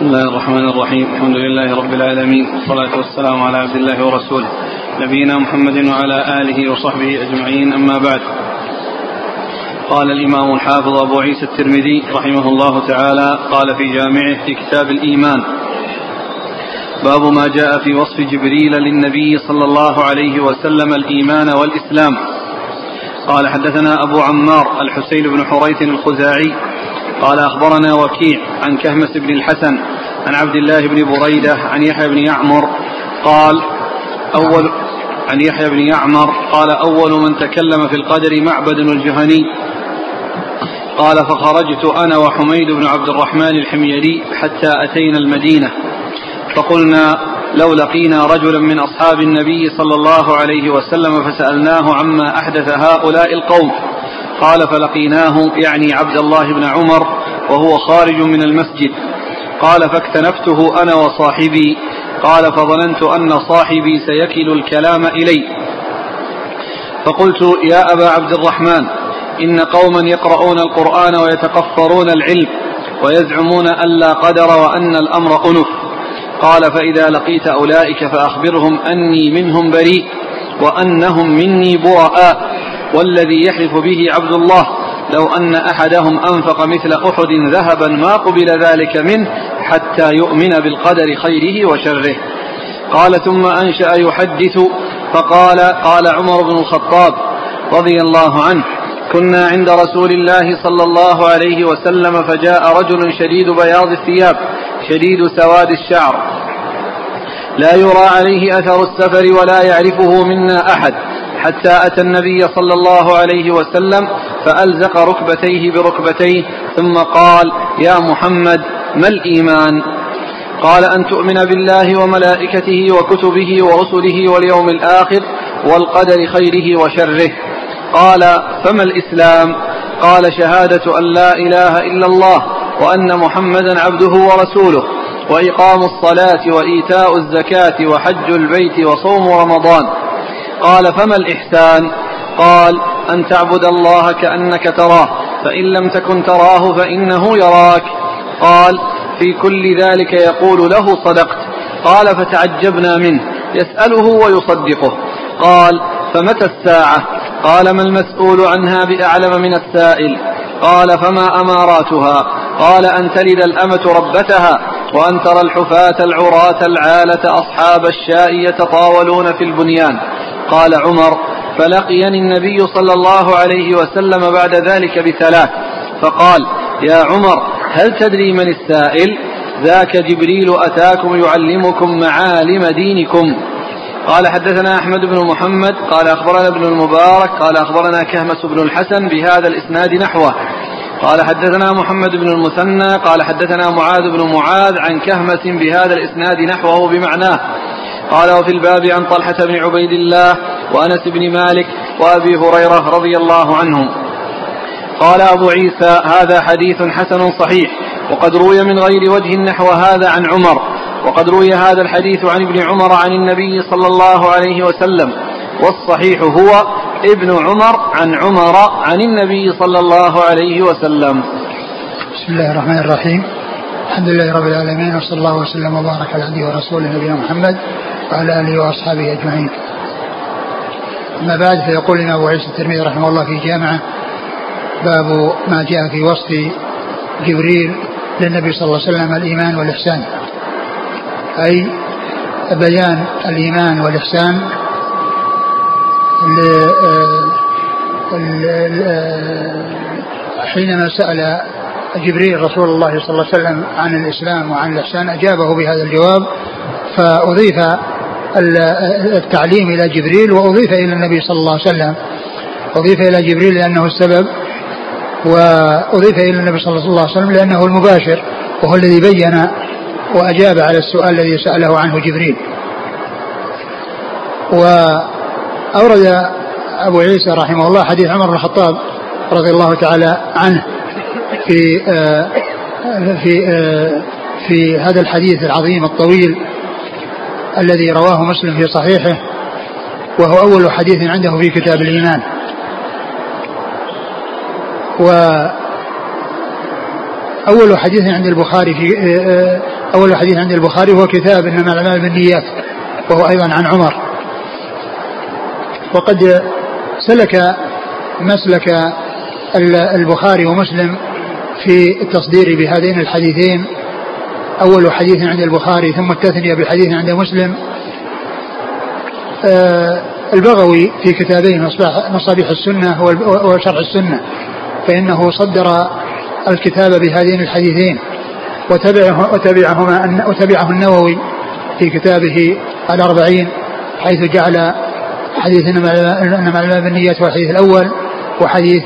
بسم الله الرحمن الرحيم. الحمد لله رب العالمين. والصلاة والسلام على عبد الله ورسوله. نبينا محمد وعلى آله وصحبه أجمعين. أما بعد. قال الإمام الحافظ أبو عيسى الترمذي رحمه الله تعالى قال في جامعه في كتاب الإيمان باب ما جاء في وصف جبريل للنبي صلى الله عليه وسلم الإيمان والإسلام. قال حدثنا أبو عمار الحسين بن حريث الخزاعي قال أخبرنا وكيع عن كهمس بن الحسن عن عبد الله بن بريدة عن يحيى بن يعمر قال أول عن يحيى بن يعمر قال أول من تكلم في القدر معبد الجهني قال فخرجت أنا وحميد بن عبد الرحمن الحميري حتى أتينا المدينة فقلنا لو لقينا رجلا من أصحاب النبي صلى الله عليه وسلم فسألناه عما أحدث هؤلاء القوم قال فلقيناه يعني عبد الله بن عمر وهو خارج من المسجد. قال فاكتنفته أنا وصاحبي. قال فظننت أن صاحبي سيكل الكلام إلي. فقلت يا أبا عبد الرحمن إن قوما يقرؤون القرآن ويتقفرون العلم ويزعمون أن لا قدر وأن الأمر أنف. قال فإذا لقيت أولئك فأخبرهم أني منهم بريء وأنهم مني براء. والذي يحلف به عبد الله. لو أن أحدهم أنفق مثل أحد ذهبا ما قبل ذلك منه حتى يؤمن بالقدر خيره وشره. قال ثم أنشأ يحدث فقال قال عمر بن الخطاب رضي الله عنه كنا عند رسول الله صلى الله عليه وسلم فجاء رجل شديد بياض الثياب شديد سواد الشعر. لا يرى عليه أثر السفر ولا يعرفه منا أحد. حتى أتى النبي صلى الله عليه وسلم فألزق ركبتيه بركبتيه ثم قال يا محمد ما الإيمان؟ قال أن تؤمن بالله وملائكته وكتبه ورسله واليوم الآخر والقدر خيره وشره. قال فما الإسلام؟ قال شهادة أن لا إله إلا الله وأن محمدا عبده ورسوله وإقام الصلاة وإيتاء الزكاة وحج البيت وصوم رمضان. قال فما الإحسان؟ قال أن تعبد الله كأنك تراه فإن لم تكن تراه فإنه يراك. قال في كل ذلك يقول له صدقت. قال فتعجبنا منه يسأله ويصدقه. قال فمتى الساعة؟ قال ما المسؤول عنها بأعلم من السائل. قال فما أماراتها؟ قال أن تلد الأمة ربتها وأن ترى الحفاة العراة العالة أصحاب الشاء يتطاولون في البنيان. قال عمر فلقيني النبي صلى الله عليه وسلم بعد ذلك بثلاث. فقال يا عمر هل تدري من السائل؟ ذاك جبريل أتاكم يعلمكم معالم دينكم. قال حدثنا أحمد بن محمد قال أخبرنا ابن المبارك قال أخبرنا كهمس بن الحسن بهذا الإسناد نحوه. قال حدثنا محمد بن المثنى قال حدثنا معاذ بن معاذ عن كهمس بهذا الإسناد نحوه بمعناه. قال وفي الباب عن طلحة بن عبيد الله وأنس بن مالك وأبي هريرة رضي الله عنهم. قال أبو عيسى هذا حديث حسن صحيح وقد روي من غير وجه نحو هذا عن عمر وقد روي هذا الحديث عن ابن عمر عن النبي صلى الله عليه وسلم والصحيح هو ابن عمر عن عمر عن النبي صلى الله عليه وسلم. بسم الله الرحمن الرحيم. الحمد لله رب العالمين وصلى الله وسلم وبارك على عبده ورسوله نبينا محمد وعلى آله وأصحابه أجمعين. أما بعد فيقول لنا أبو عيسى الترمذي رحمه الله في جامعة باب ما جاء في وصف جبريل للنبي صلى الله عليه وسلم الإيمان والإحسان. أي بيان الإيمان والإحسان حينما سأل جبريل رسول الله صلى الله عليه وسلم عن الإسلام وعن الإحسان أجابه بهذا الجواب فأضيف التعليم إلى جبريل وأضيف إلى النبي صلى الله عليه وسلم. أضيف إلى جبريل لأنه السبب وأضيف إلى النبي صلى الله عليه وسلم لأنه المباشر وهو الذي بين وأجاب على السؤال الذي سأله عنه جبريل. وأورد أبو عيسى رحمه الله حديث عمر بن الخطاب رضي الله تعالى عنه. في آه في آه في هذا الحديث العظيم الطويل الذي رواه مسلم في صحيحه وهو أول حديث عنده في كتاب الإيمان. و أول حديث عند البخاري في أول حديث عند البخاري هو كتاب إنما الأعمال بالنيات وهو أيضا عن عمر. وقد سلك مسلك البخاري ومسلم في التصدير بهذين الحديثين. أول حديث عند البخاري ثم التثنية بحديث عند مسلم. آه البغوي في كتابين مصابيح السنة وشرح السنة فإنه صدر الكتاب بهذين الحديثين. وتبعه وتبعهما وتبعه النووي في كتابه الأربعين حيث جعل حديث إنما بالنيات هو الحديث الأول وحديث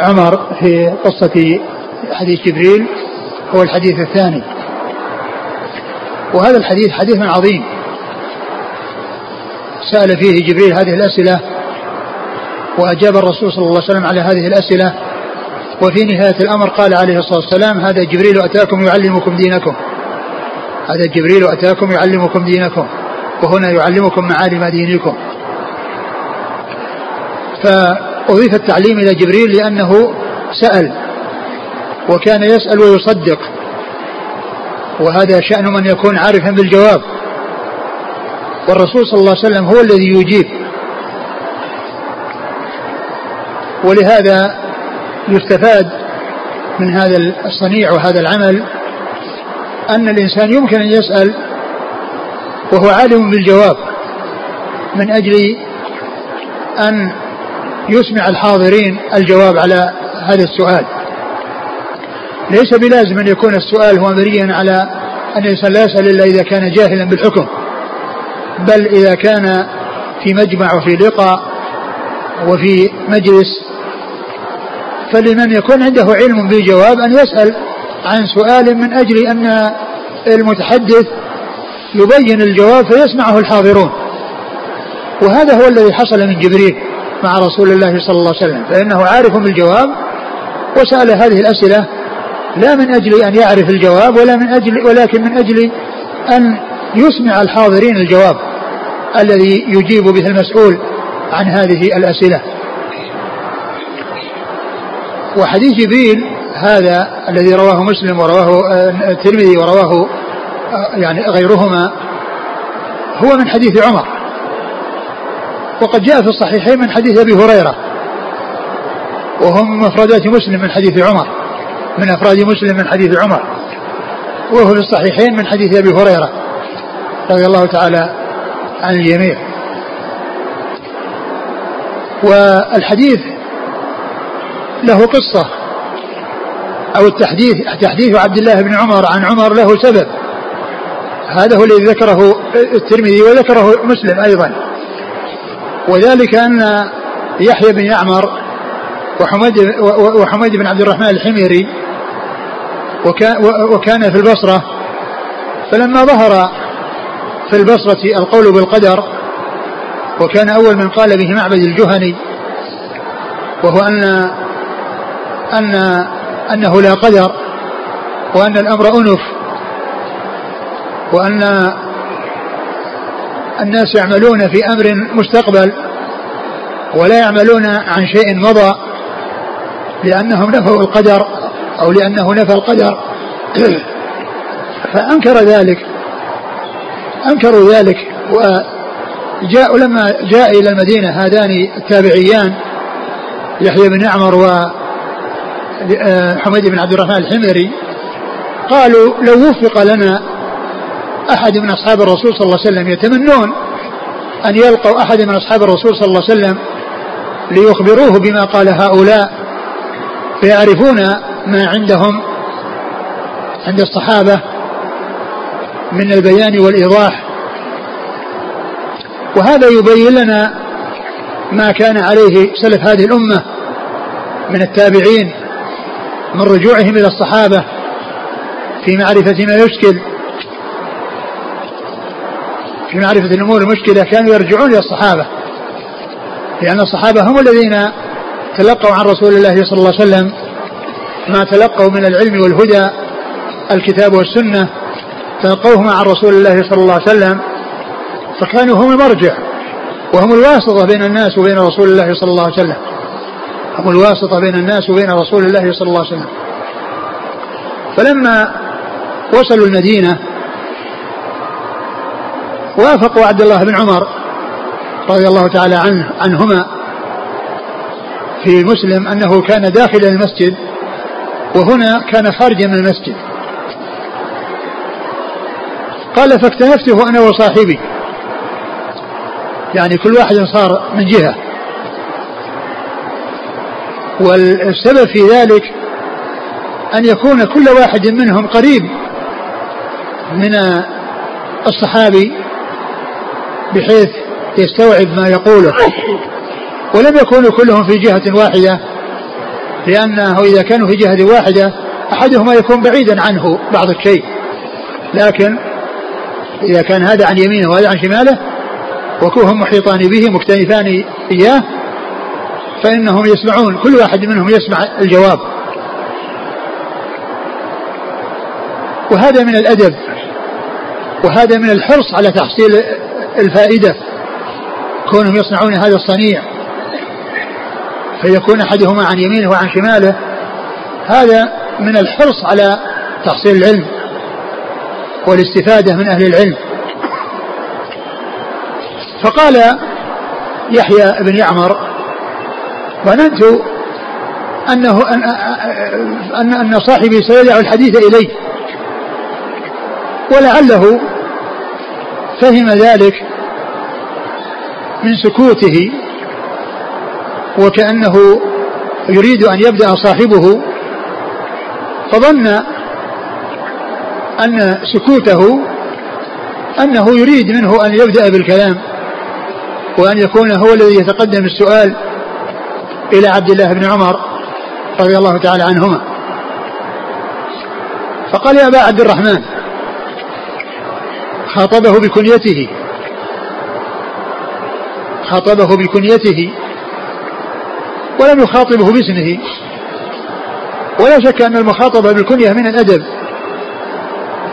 عمر في قصة حديث جبريل هو الحديث الثاني. وهذا الحديث حديث عظيم. سأل فيه جبريل هذه الأسئلة وأجاب الرسول صلى الله عليه وسلم على هذه الأسئلة وفي نهاية الأمر قال عليه الصلاة والسلام هذا جبريل أتاكم يعلمكم دينكم. هذا جبريل أتاكم يعلمكم دينكم وهنا يعلمكم معالم دينكم. فأضيف التعليم إلى جبريل لأنه سأل وكان يسأل ويصدق وهذا شأن من يكون عارفا بالجواب. والرسول صلى الله عليه وسلم هو الذي يجيب ولهذا يستفاد من هذا الصنيع وهذا العمل أن الإنسان يمكن أن يسأل وهو عالم بالجواب من أجل أن يسمع الحاضرين الجواب على هذا السؤال. ليس بلازم أن يكون السؤال هو مبنيا على أن الإنسان لا يسأل إلا إذا كان جاهلا بالحكم بل إذا كان في مجمع وفي لقاء وفي مجلس. فلمن يكون عنده علم بالجواب أن يسأل عن سؤال من أجل أن المتحدث يبين الجواب فيسمعه الحاضرون. وهذا هو الذي حصل من جبريل. مع رسول الله صلى الله عليه وسلم فإنه عارف بالجواب وسأل هذه الأسئلة لا من أجل أن يعرف الجواب ولا من أجل ولكن من أجل أن يسمع الحاضرين الجواب الذي يجيب به المسؤول عن هذه الأسئلة. وحديث جبريل هذا الذي رواه مسلم ورواه آه، الترمذي ورواه آه، يعني غيرهما هو من حديث عمر. وقد جاء في الصحيحين من حديث أبي هريرة وهو من مفردات مسلم من حديث عمر من أفراد مسلم من حديث عمر وهو في الصحيحين من حديث أبي هريرة رضي الله تعالى عن الجميع. والحديث له قصة أو التحديث تحديث عبد الله بن عمر عن عمر له سبب هذا هو الذي ذكره الترمذي وذكره مسلم أيضا. وذلك أن يحيى بن يعمر وحميد وحميد بن عبد الرحمن الحميري وكان في البصرة. فلما ظهر في البصرة القول بالقدر وكان أول من قال به معبد الجهني وهو أن أن أنه لا قدر وأن الأمر أنف وأن الناس يعملون في أمر مستقبل ولا يعملون عن شيء مضى لأنهم نفوا القدر أو لأنه نفى القدر. فأنكر ذلك. أنكروا ذلك. وجاءوا لما جاء إلى المدينة هذان التابعيان يحيى بن يعمر وحميد بن عبد الرحمن الحميري قالوا لو وفق لنا أحد من أصحاب الرسول صلى الله عليه وسلم يتمنون أن يلقوا أحد من أصحاب الرسول صلى الله عليه وسلم ليخبروه بما قال هؤلاء فيعرفون ما عندهم عند الصحابة من البيان والإيضاح. وهذا يبين لنا ما كان عليه سلف هذه الأمة من التابعين من رجوعهم إلى الصحابة في معرفة ما يشكل. في معرفة الأمور المشكلة كانوا يرجعون إلى الصحابة. لأن الصحابة هم الذين تلقوا عن رسول الله صلى الله عليه وسلم ما تلقوا من العلم والهدى الكتاب والسنة تلقوهما عن رسول الله صلى الله عليه وسلم فكانوا هم المرجع وهم الواسطة بين الناس وبين رسول الله صلى الله عليه وسلم. هم الواسطة بين الناس وبين رسول الله صلى الله عليه وسلم. فلما وصلوا المدينة وافقوا عبد الله بن عمر رضي الله تعالى عنه عنهما في مسلم أنه كان داخل المسجد وهنا كان خارجا من المسجد. قال فاكتنفته أنا وصاحبي. يعني كل واحد صار من جهة. والسبب في ذلك أن يكون كل واحد منهم قريب من الصحابي بحيث يستوعب ما يقوله. ولم يكونوا كلهم في جهة واحدة لأنه إذا كانوا في جهة واحدة أحدهما يكون بعيدا عنه بعض الشيء. لكن إذا كان هذا عن يمينه وهذا عن شماله وكوهم محيطان به مكتنفان إياه فإنهم يسمعون كل واحد منهم يسمع الجواب. وهذا من الأدب وهذا من الحرص على تحصيل الفائدة كونهم يصنعون هذا الصنيع فيكون أحدهما عن يمينه وعن شماله هذا من الحرص على تحصيل العلم والاستفادة من أهل العلم. فقال يحيى بن يعمر ظننت أنه أن, أن, صاحبي سيدع الحديث إلي ولعله فهم ذلك من سكوته وكأنه يريد أن يبدأ صاحبه فظن أن سكوته أنه يريد منه أن يبدأ بالكلام وأن يكون هو الذي يتقدم السؤال إلى عبد الله بن عمر رضي الله تعالى عنهما. فقال يا أبا عبد الرحمن خاطبه بكنيته. خاطبه بكنيته. ولم يخاطبه باسمه. ولا شك أن المخاطبة بالكنية من الأدب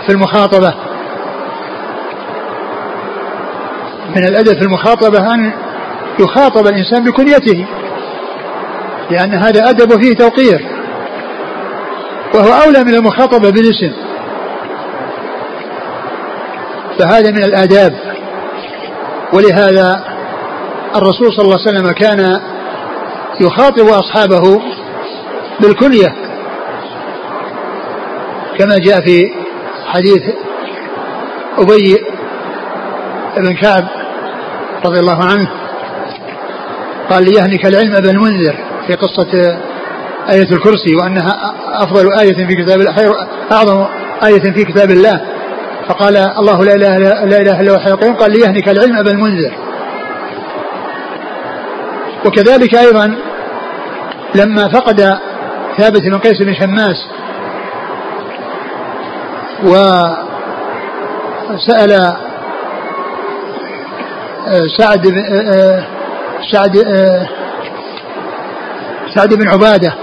في المخاطبة. من الأدب في المخاطبة أن يخاطب الإنسان بكنيته. لأن هذا أدب فيه توقير. وهو أولى من المخاطبة بالاسم. فهذا من الآداب. ولهذا الرسول صلى الله عليه وسلم كان يخاطب أصحابه بالكنية. كما جاء في حديث أبي بن كعب رضي الله عنه قال ليهنك العلم ابن المنذر في قصة آية الكرسي وأنها أفضل آية في كتاب أعظم آية في كتاب الله. فقال الله لا إله لا إله إلا هو الحي القيوم. قال ليهنك العلم ابن المنذر. وكذلك أيضا لما فقد ثابت بن قيس بن شماس وسأل سعد سعد سعد بن عبادة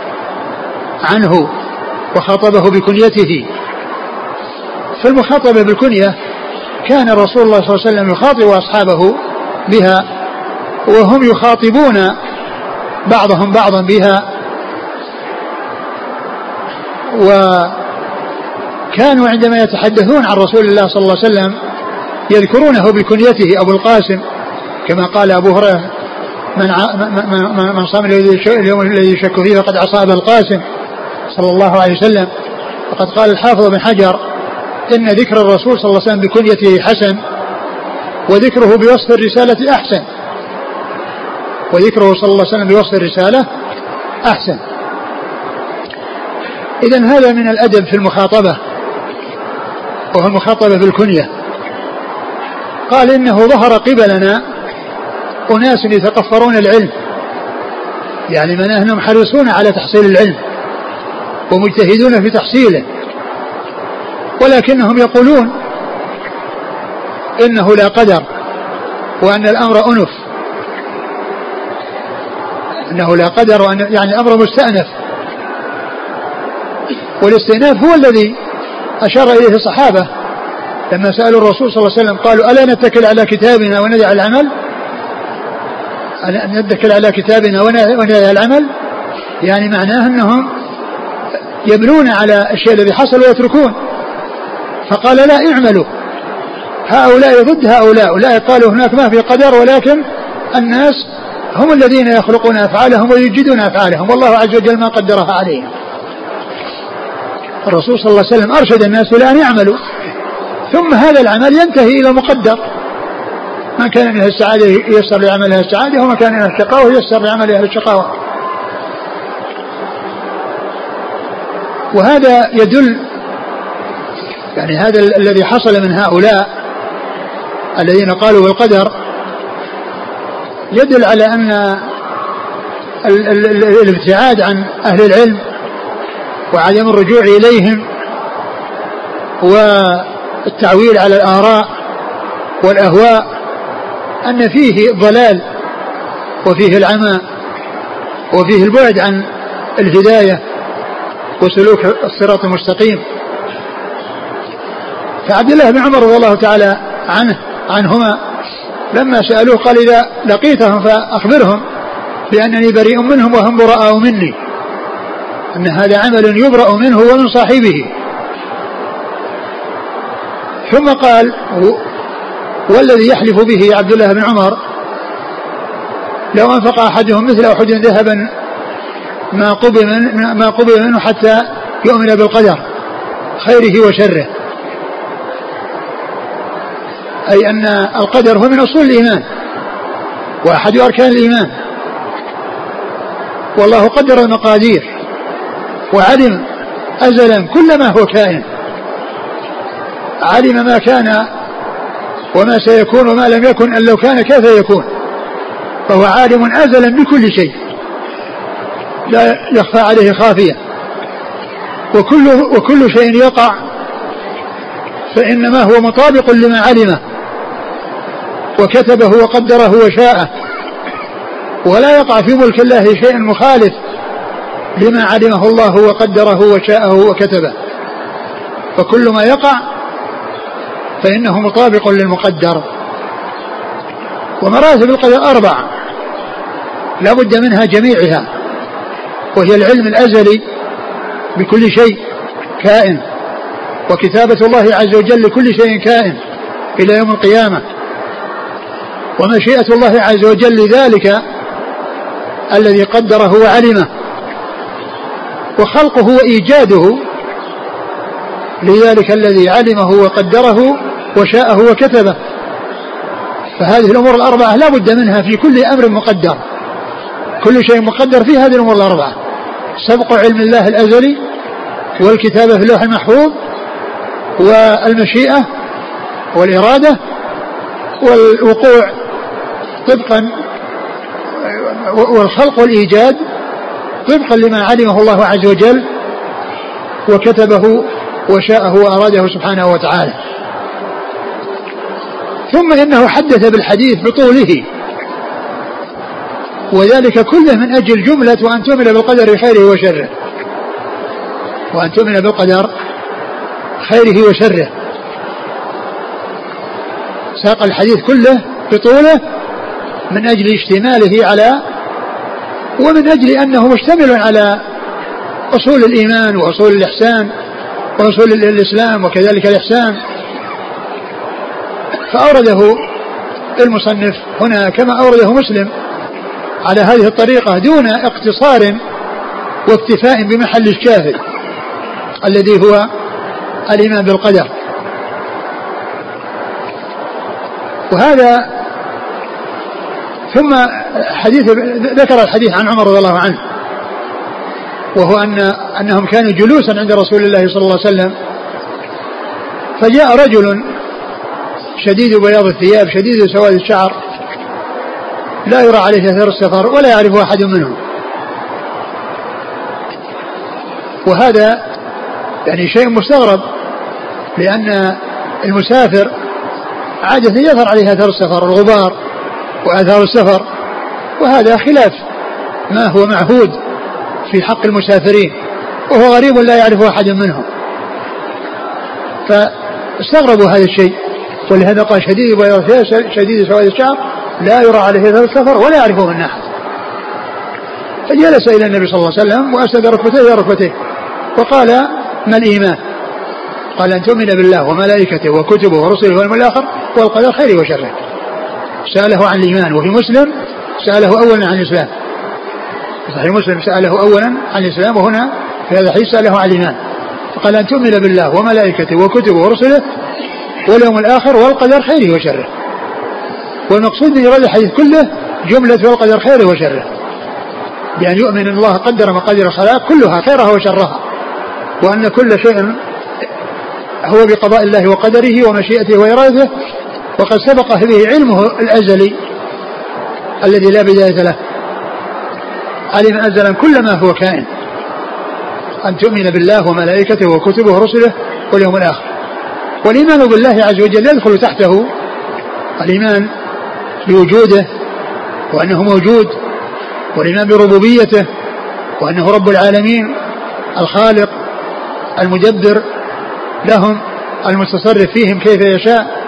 عنه وخاطبه بكنيته فالمخاطبة بالكنية كان رسول الله صلى الله عليه وسلم يخاطب أصحابه بها وهم يخاطبون بعضهم بعضا بها. وكانوا عندما يتحدثون عن رسول الله صلى الله عليه وسلم يذكرونه بكنيته أبو القاسم كما قال أبو هريرة من من من صام اليوم الذي يشك فيه فقد عصى القاسم صلى الله عليه وسلم. وقد قال الحافظ بن حجر إن ذكر الرسول صلى الله عليه وسلم بكنيته حسن وذكره بوصف الرسالة أحسن. وذكره صلى الله عليه وسلم بوصف الرسالة أحسن. إذا هذا من الأدب في المخاطبة وهو المخاطبة بالكنية. قال إنه ظهر قبلنا أناس يتقفرون العلم يعني من أنهم حريصون على تحصيل العلم ومجتهدون في تحصيله. ولكنهم يقولون إنه لا قدر وأن الأمر أنف. أنه لا قدر وأن يعني الأمر مستأنف. والاستئناف هو الذي أشار إليه الصحابة لما سألوا الرسول صلى الله عليه وسلم قالوا ألا نتكل على كتابنا وندع العمل؟ أن نتكل على كتابنا وندع العمل؟ يعني معناه أنهم يبنون على الشيء الذي حصل ويتركون. فقال لا اعملوا. هؤلاء ضد هؤلاء أولئك قالوا هناك ما في قدر ولكن الناس هم الذين يخلقون أفعالهم ويجدون أفعالهم. والله عز وجل ما قدرها عليهم. الرسول صلى الله عليه وسلم أرشد الناس إلى أن يعملوا. ثم هذا العمل ينتهي إلى مقدر. من كان من السعادة ييسر لعمل أهل السعادة ومن كان من الشقاوة ييسر لعمل أهل الشقاوة. وهذا يدل يعني هذا الذي حصل من هؤلاء الذين قالوا بالقدر يدل على أن الابتعاد عن أهل العلم وعدم الرجوع إليهم والتعويل على الآراء والأهواء أن فيه ضلال وفيه العمى وفيه البعد عن الهداية وسلوك الصراط المستقيم. فعبد الله بن عمر رضي الله تعالى عنه عنهما. لما سألوه قال إذا لقيتهم فأخبرهم بأنني بريء منهم وهم براء مني. أن هذا عمل يبرأ منه ومن صاحبه. ثم قال والذي يحلف به عبد الله بن عمر لو أنفق أحدهم مثل أحد ذهبا ما قبل ما قبل منه حتى يؤمن بالقدر خيره وشره. أي أن القدر هو من أصول الإيمان وأحد أركان الإيمان. والله قدر المقادير وعلم أزلا كل ما هو كائن. علم ما كان وما سيكون وما لم يكن أن لو كان كيف يكون. فهو عالم أزلا بكل شيء. لا يخفى عليه خافية. وكل وكل شيء يقع فإنما هو مطابق لما علمه. وكتبه وقدره وشاءه. ولا يقع في ملك الله شيء مخالف لما علمه الله وقدره وشاءه وكتبه. فكل ما يقع فإنه مطابق للمقدر. ومراتب القدر أربع. لا بد منها جميعها. وهي العلم الأزلي بكل شيء كائن. وكتابة الله عز وجل لكل شيء كائن إلى يوم القيامة. ومشيئة الله عز وجل لذلك الذي قدره وعلمه. وخلقه وإيجاده لذلك الذي علمه وقدره وشاءه وكتبه. فهذه الأمور الأربعة لا بد منها في كل أمر مقدر. كل شيء مقدر في هذه الأمور الأربعة. سبق علم الله الأزلي والكتابة في اللوح المحفوظ والمشيئة والإرادة والوقوع طبقا والخلق والإيجاد طبقا لما علمه الله عز وجل وكتبه وشاءه وأراده سبحانه وتعالى. ثم إنه حدث بالحديث بطوله. وذلك كله من أجل جملة وأن تؤمن بالقدر خيره وشره. وأن تؤمن بالقدر خيره وشره. ساق الحديث كله بطوله من أجل اشتماله على ومن أجل أنه مشتمل على أصول الإيمان وأصول الإحسان وأصول الإسلام وكذلك الإحسان. فأورده المصنف هنا كما أورده مسلم على هذه الطريقة دون اقتصار واكتفاء بمحل الشاهد الذي هو الإيمان بالقدر. وهذا ثم حديث ذكر الحديث عن عمر رضي الله عنه. وهو أن أنهم كانوا جلوسا عند رسول الله صلى الله عليه وسلم. فجاء رجل شديد بياض الثياب شديد سواد الشعر لا يرى عليه أثر السفر ولا يعرف أحد منهم. وهذا يعني شيء مستغرب لأن المسافر عادة يظهر عليه أثر السفر الغبار. وآثار السفر وهذا خلاف. ما هو معهود في حق المسافرين وهو غريب لا يعرف أحد منهم. فاستغربوا هذا الشيء ولهذا قال شديد شديد سواد الشعر لا يرى عليه اثر السفر ولا يعرفه من أحد. فجلس إلى النبي صلى الله عليه وسلم وأسند ركبتيه إلى ركبتيه وقال ما الإيمان؟ قال أن تؤمن بالله وملائكته وكتبه ورسله واليوم الآخر والقدر خيره وشره. سأله عن الإيمان وفي مسلم سأله أولا عن الإسلام. صحيح مسلم سأله أولا عن الإسلام وهنا في هذا الحديث سأله عن الإيمان. فقال أن تؤمن بالله وملائكته وكتبه ورسله واليوم الآخر والقدر خيره وشره. والمقصود من إيراد الحديث كله جملة والقدر خيره وشره. بأن يؤمن أن الله قدر مقادير الخلائق كلها خيرها وشرها. وأن كل شيء هو بقضاء الله وقدره ومشيئته وإرادته وقد سبق به علمه الأزلي الذي لا بداية له. علم أزلا كل ما هو كائن. أن تؤمن بالله وملائكته وكتبه ورسله واليوم الآخر. والإيمان بالله عز وجل يدخل تحته. الإيمان بوجوده وأنه موجود. والإيمان بربوبيته وأنه رب العالمين الخالق المدبر. لهم المتصرف فيهم كيف يشاء.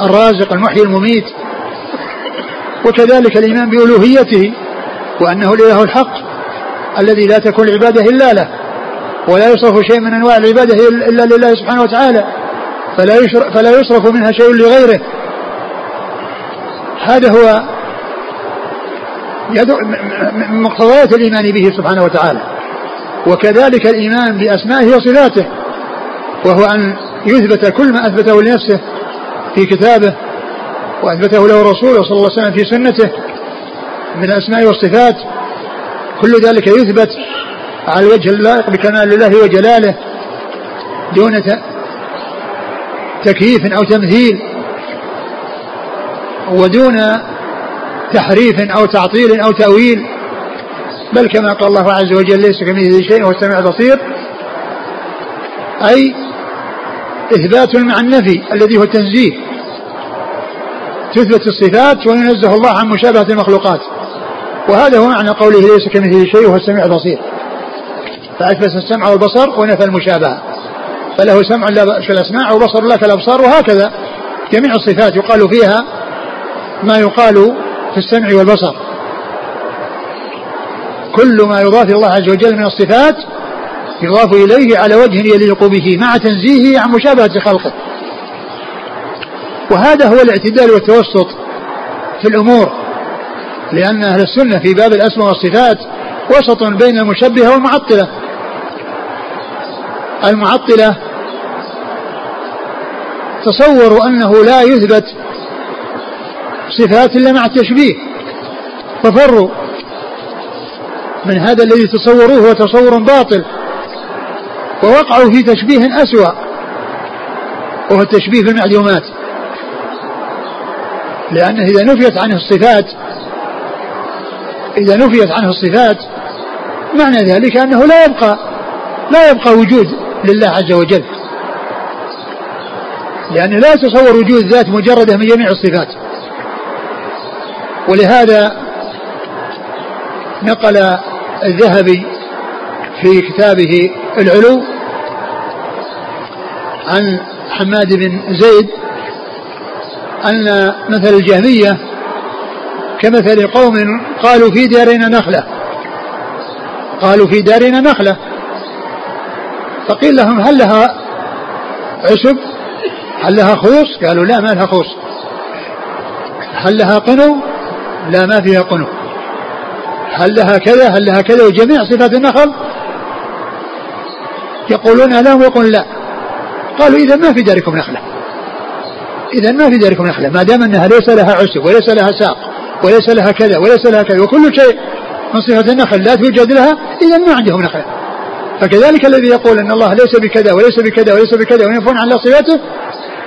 الرازق المحيي المميت. وكذلك الإيمان بألوهيته وأنه الإله الحق الذي لا تكون العبادة إلا له ولا يصرف شيء من أنواع العبادة إلا لله سبحانه وتعالى فلا يشرف, فلا يصرف منها شيء لغيره. هذا هو من مقتضيات الإيمان به سبحانه وتعالى. وكذلك الإيمان بأسمائه وصفاته وهو أن يثبت كل ما أثبته لنفسه في كتابه وأثبته له رسوله صلى الله عليه وسلم في سنته من الأسماء والصفات. كل ذلك يثبت على الوجه اللائق بكمال الله وجلاله دون تكييف أو تمثيل ودون تحريف أو تعطيل أو تأويل. بل كما قال الله عز وجل ليس كمثله شيء وهو السميع البصير. أي إثبات مع النفي الذي هو التنزيه. تثبت الصفات وينزه الله عن مشابهة المخلوقات. وهذا هو معنى قوله ليس كمثله شيء وهو السميع البصير. فأثبت السمع والبصر ونفى المشابهة. فله سمع لا كالأسماع وبصر لا كالأبصار وهكذا. جميع الصفات يقال فيها ما يقال في السمع والبصر. كل ما يضاف إلى الله عز وجل من الصفات يضاف إليه على وجه يليق به مع تنزيهه عن مشابهة خلقه. وهذا هو الاعتدال والتوسط في الأمور لأن أهل السنة في باب الأسماء والصفات وسط بين المشبهة والمعطلة. المعطلة تصوروا أنه لا يثبت صفات إلا مع التشبيه. ففروا من هذا الذي تصوروه هو تصور باطل ووقعوا في تشبيه أسوأ وهو التشبيه في المعلومات. لأنه إذا نفيت عنه الصفات إذا نفيت عنه الصفات معنى ذلك أنه لا يبقى لا يبقى وجود لله عز وجل. لأنه لا يتصور وجود ذات مجردة من جميع الصفات. ولهذا نقل الذهبي في كتابه العلو عن حماد بن زيد أن مثل الجهمية كمثل قوم قالوا في دارنا نخلة. قالوا في دارنا نخلة. فقيل لهم هل لها عشب؟ هل لها خوص؟ قالوا لا ما لها خوص. هل لها قنو؟ لا ما فيها قنو. هل لها كذا؟ هل لها كذا؟ وجميع صفات النخل يقولون لا ويقول لا. قالوا إذا ما في داركم نخلة. إذا ما في داركم نخلة ما دام أنها ليس لها عشب وليس لها ساق وليس لها كذا وليس لها كذا وكل شيء من صفة النخل لا توجد لها إذا ما عندهم نخلة فكذلك الذي يقول أن الله ليس بكذا وليس بكذا وليس بكذا وينفون عن صفاته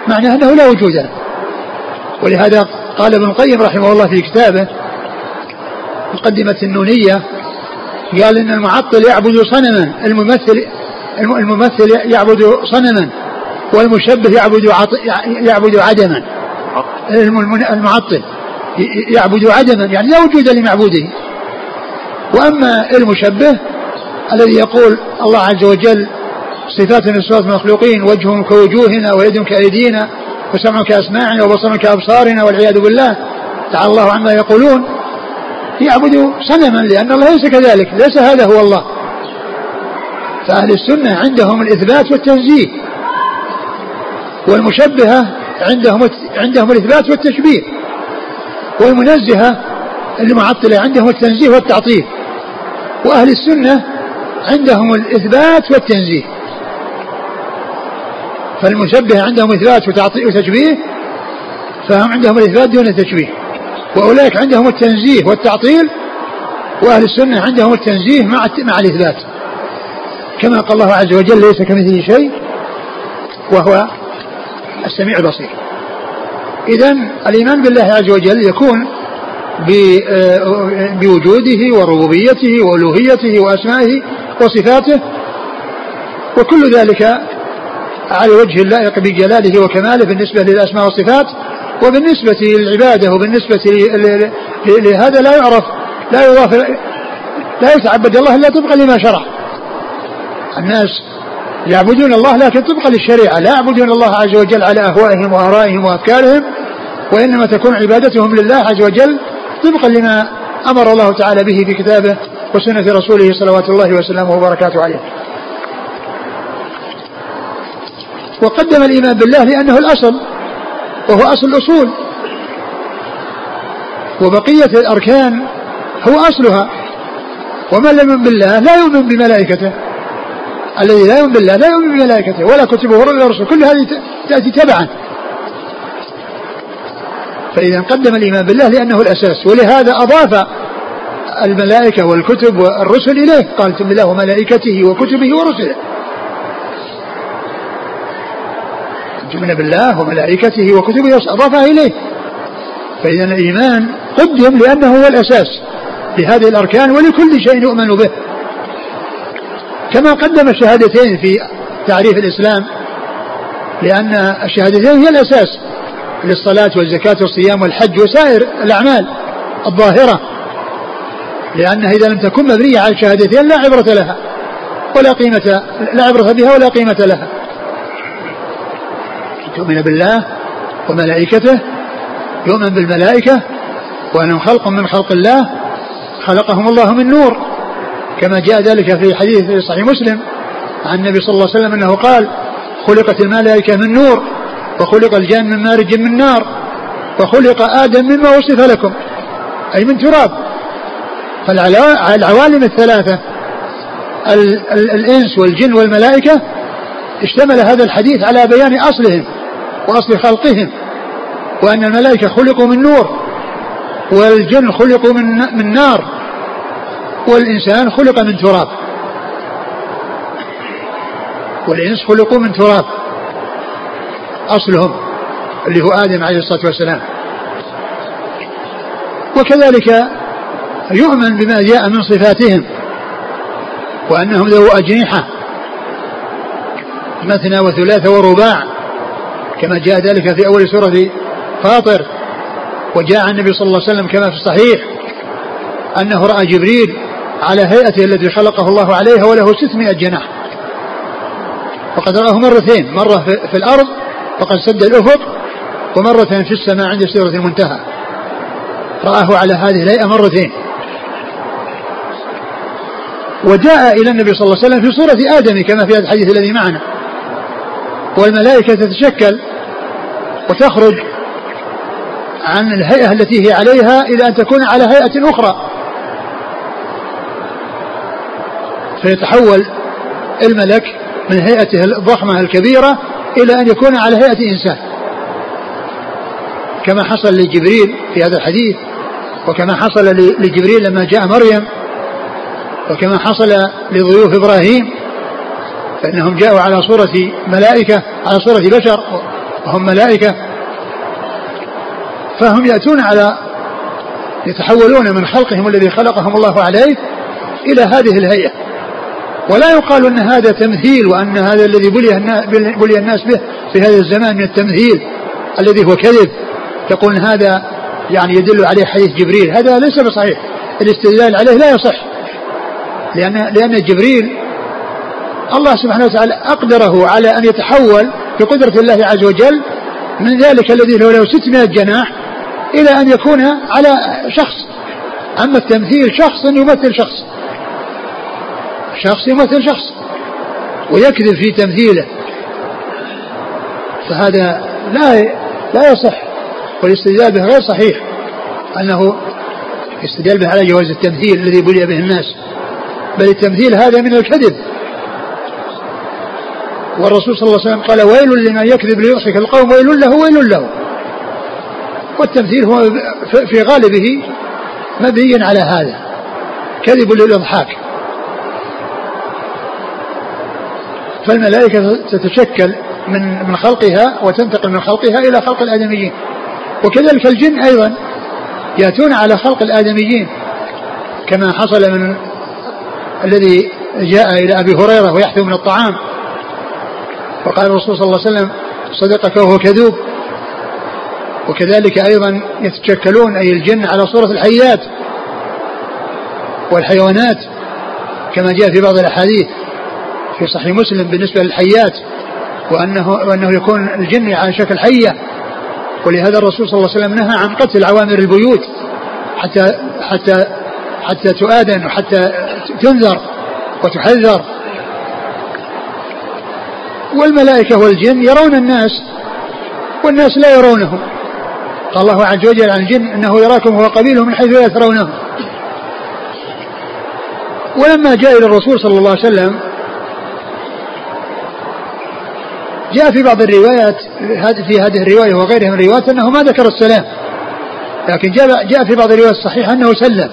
معناه أنه لا وجود له. ولهذا قال ابن القيم رحمه الله في كتابه مقدمة النونية قال إن المعطل يعبد صنما الممثل الممثل يعبد صنما. والمشبه يعبد يعبد عدما المعطل. يعبد عدما يعني لا وجود لمعبوده. وأما المشبه الذي يقول الله عز وجل صفات من صفات المخلوقين وجه كوجوهنا ويد كأيدينا وسمع كأسماعنا وبصر كأبصارنا والعياذ بالله تعالى الله عما يقولون. يعبد صنما لأن الله ليس كذلك ليس هذا هو الله. فأهل السنة عندهم الإثبات والتنزيه. والمشبهة عندهم عندهم الإثبات والتشبيه. والمنزهة المعطلة عندهم التنزيه والتعطيل. وأهل السنة عندهم الإثبات والتنزيه. فالمشبهة عندهم إثبات وتعطيل وتشبيه فهم عندهم الإثبات دون التشبيه. وأولئك عندهم التنزيه والتعطيل وأهل السنة عندهم التنزيه مع مع الإثبات. كما قال الله عز وجل ليس كمثله شيء وهو السميع البصير. إذا الإيمان بالله عز وجل يكون آه، بوجوده وربوبيته وألوهيته وأسمائه وصفاته وكل ذلك على وجه اللائق بجلاله وكماله بالنسبة للأسماء والصفات وبالنسبة للعبادة وبالنسبة لهذا لا يعرف لا يضاف لا يتعبد الله إلا طبقا لما شرع. الناس يعبدون الله لكن طبقا للشريعة. لا يعبدون الله عز وجل على أهوائهم وآرائهم وأفكارهم وإنما تكون عبادتهم لله عز وجل طبقا لما أمر الله تعالى به في كتابه وسنة رسوله صلوات الله وسلامه وبركاته عليه. وقدم الإيمان بالله لأنه الأصل وهو أصل الأصول. وبقية الأركان هو أصلها. ومن لم يؤمن بالله لا يؤمن بملائكته. الذي لا يؤمن بالله لا يؤمن بملائكته ولا كتبه ولا رسله كل هذه تأتي تبعا. فإذا قدم الإيمان بالله لأنه الأساس ولهذا أضاف الملائكة والكتب والرسل إليه. قال بالله وملائكته وكتبه ورسله. تؤمن بالله وملائكته وكتبه أضافها إليه. فإذا الإيمان قدم لأنه هو الأساس لهذه الأركان ولكل شيء يؤمن به. كما قدم الشهادتين في تعريف الإسلام لأن الشهادتين هي الأساس للصلاة والزكاة والصيام والحج وسائر الأعمال الظاهرة. لأنها إذا لم تكن مبنية على الشهادتين لا عبرة لها ولا قيمة لا عبرة بها ولا قيمة لها. تؤمن بالله وملائكته يؤمن بالملائكة وأنهم خلق من خلق الله خلقهم الله من نور. كما جاء ذلك في حديث في صحيح مسلم عن النبي صلى الله عليه وسلم أنه قال خلقت الملائكة من نور وخلق الجان من مارج من نار وخلق آدم مما وصف لكم. أي من تراب. فالعوالم الثلاثة ال ال الإنس والجن والملائكة اشتمل هذا الحديث على بيان أصلهم وأصل خلقهم وأن الملائكة خلقوا من نور والجن خلقوا من من نار. والإنسان خلق من تراب. والإنس خلقوا من تراب. أصلهم اللي هو آدم عليه الصلاة والسلام. وكذلك يؤمن بما جاء من صفاتهم وأنهم ذو أجنحة مثنى وثلاث ورباع كما جاء ذلك في أول سورة فاطر. وجاء النبي صلى الله عليه وسلم كما في الصحيح أنه رأى جبريل على هيئته التي خلقه الله عليها وله 600 جناح. وقد رآه مرتين مرة في الأرض وقد سد الأفق ومرة في السماء عند سيرة المنتهى. رآه على هذه الهيئة مرتين. وجاء إلى النبي صلى الله عليه وسلم في صورة آدم كما في هذا الحديث الذي معنا. والملائكة تتشكل وتخرج عن الهيئة التي هي عليها إلى أن تكون على هيئة أخرى. فيتحول الملك من هيئته الضخمة الكبيرة إلى أن يكون على هيئة إنسان. كما حصل لجبريل في هذا الحديث وكما حصل لجبريل لما جاء مريم وكما حصل لضيوف إبراهيم فإنهم جاءوا على صورة ملائكة على صورة بشر وهم ملائكة. فهم يأتون على يتحولون من خلقهم الذي خلقهم الله عليه إلى هذه الهيئة. ولا يقال أن هذا تمثيل وأن هذا الذي بلي الناس به في هذا الزمان من التمثيل الذي هو كذب. تقول هذا يعني يدل عليه حديث جبريل. هذا ليس بصحيح. الاستدلال عليه لا يصح. لأن لأن جبريل الله سبحانه وتعالى أقدره على أن يتحول بقدرة الله عز وجل من ذلك الذي له له 600 جناح إلى أن يكون على شخص. أما التمثيل شخص يمثل شخص. شخص يمثل شخص ويكذب في تمثيله. فهذا لا لا يصح والاستدلال به غير صحيح أنه استدلال به على جواز التمثيل الذي بلي به الناس. بل التمثيل هذا من الكذب. والرسول صلى الله عليه وسلم قال ويل لمن يكذب ليضحك القوم ويل له ويل له. والتمثيل هو في غالبه مبني على هذا. كذب للإضحاك. فالملائكة تتشكل من من خلقها وتنتقل من خلقها إلى خلق الآدميين. وكذلك الجن أيضا يأتون على خلق الآدميين كما حصل من الذي جاء إلى أبي هريرة ويحثو من الطعام. وقال الرسول صلى الله عليه وسلم صدقك وهو كذوب. وكذلك أيضا يتشكلون أي الجن على صورة الحيات والحيوانات كما جاء في بعض الأحاديث. في صحيح مسلم بالنسبة للحيات وأنه, وأنه يكون الجن على شكل حية. ولهذا الرسول صلى الله عليه وسلم نهى عن قتل عوامر البيوت حتى حتى حتى تؤذن وحتى تنذر وتحذر. والملائكة والجن يرون الناس والناس لا يرونهم. قال الله عز وجل عن الجن إنه يراكم هو قبيله من حيث لا ترونه ولما جاء إلى الرسول صلى الله عليه وسلم جاء في بعض الروايات في هذه الرواية وغيرها من الروايات أنه ما ذكر السلام لكن جاء جاء في بعض الروايات الصحيحة أنه سلم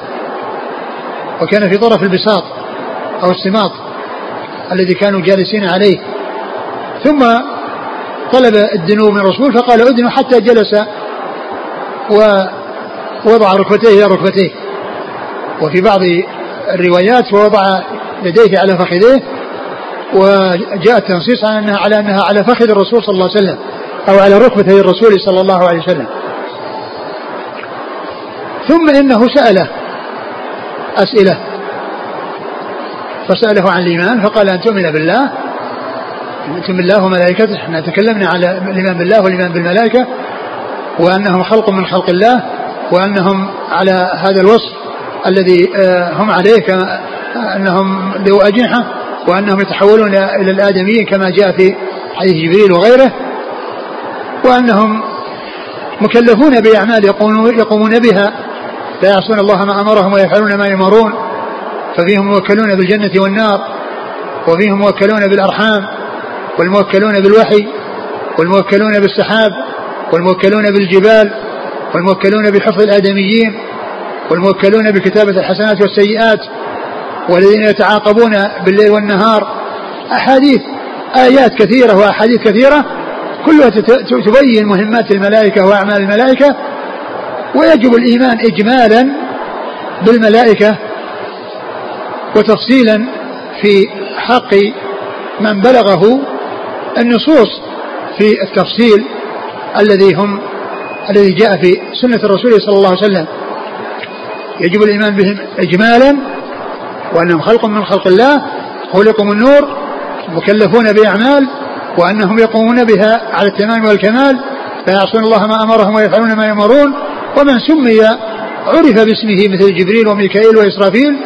وكان في طرف البساط أو السماط الذي كانوا جالسين عليه. ثم طلب الدنو من الرسول فقال ادنوا حتى جلس ووضع ركبتيه إلى ركبتيه. وفي بعض الروايات ووضع يديه على فخذيه وجاء التنصيص على انها على أنها على فخذ الرسول صلى الله عليه وسلم أو على ركبتي الرسول صلى الله عليه وسلم. ثم إنه سأله أسئلة. فسأله عن الإيمان فقال أن تؤمن بالله تؤمن بالله وملائكته إحنا تكلمنا على الإيمان بالله والإيمان بالملائكة وأنهم خلق من خلق الله وأنهم على هذا الوصف الذي آه، هم عليه كما أنهم ذو أجنحة. وأنهم يتحولون إلى الآدميين كما جاء في حديث جبريل وغيره وأنهم مكلفون باعمال يقومون بها لا يعصون الله ما أمرهم ويفعلون ما يمرون ففيهم موكلون بالجنة والنار وفيهم موكلون بالأرحام والموكلون بالوحي والموكلون بالسحاب والموكلون بالجبال والموكلون بحفظ الآدميين والموكلون بكتابة الحسنات والسيئات والذين يتعاقبون بالليل والنهار أحاديث آيات كثيرة وأحاديث كثيرة كلها تبين مهمات الملائكة وأعمال الملائكة ويجب الإيمان إجمالا بالملائكة وتفصيلا في حق من بلغه النصوص في التفصيل الذي هم الذي جاء في سنة الرسول صلى الله عليه وسلم. يجب الإيمان بهم إجمالا وأنهم خلق من خلق الله خلقوا من نور مكلفون بأعمال وأنهم يقومون بها على التمام والكمال لا يعصون الله ما أمرهم ويفعلون ما يمرون. ومن سمي عرف باسمه مثل جبريل وميكائيل وإسرافيل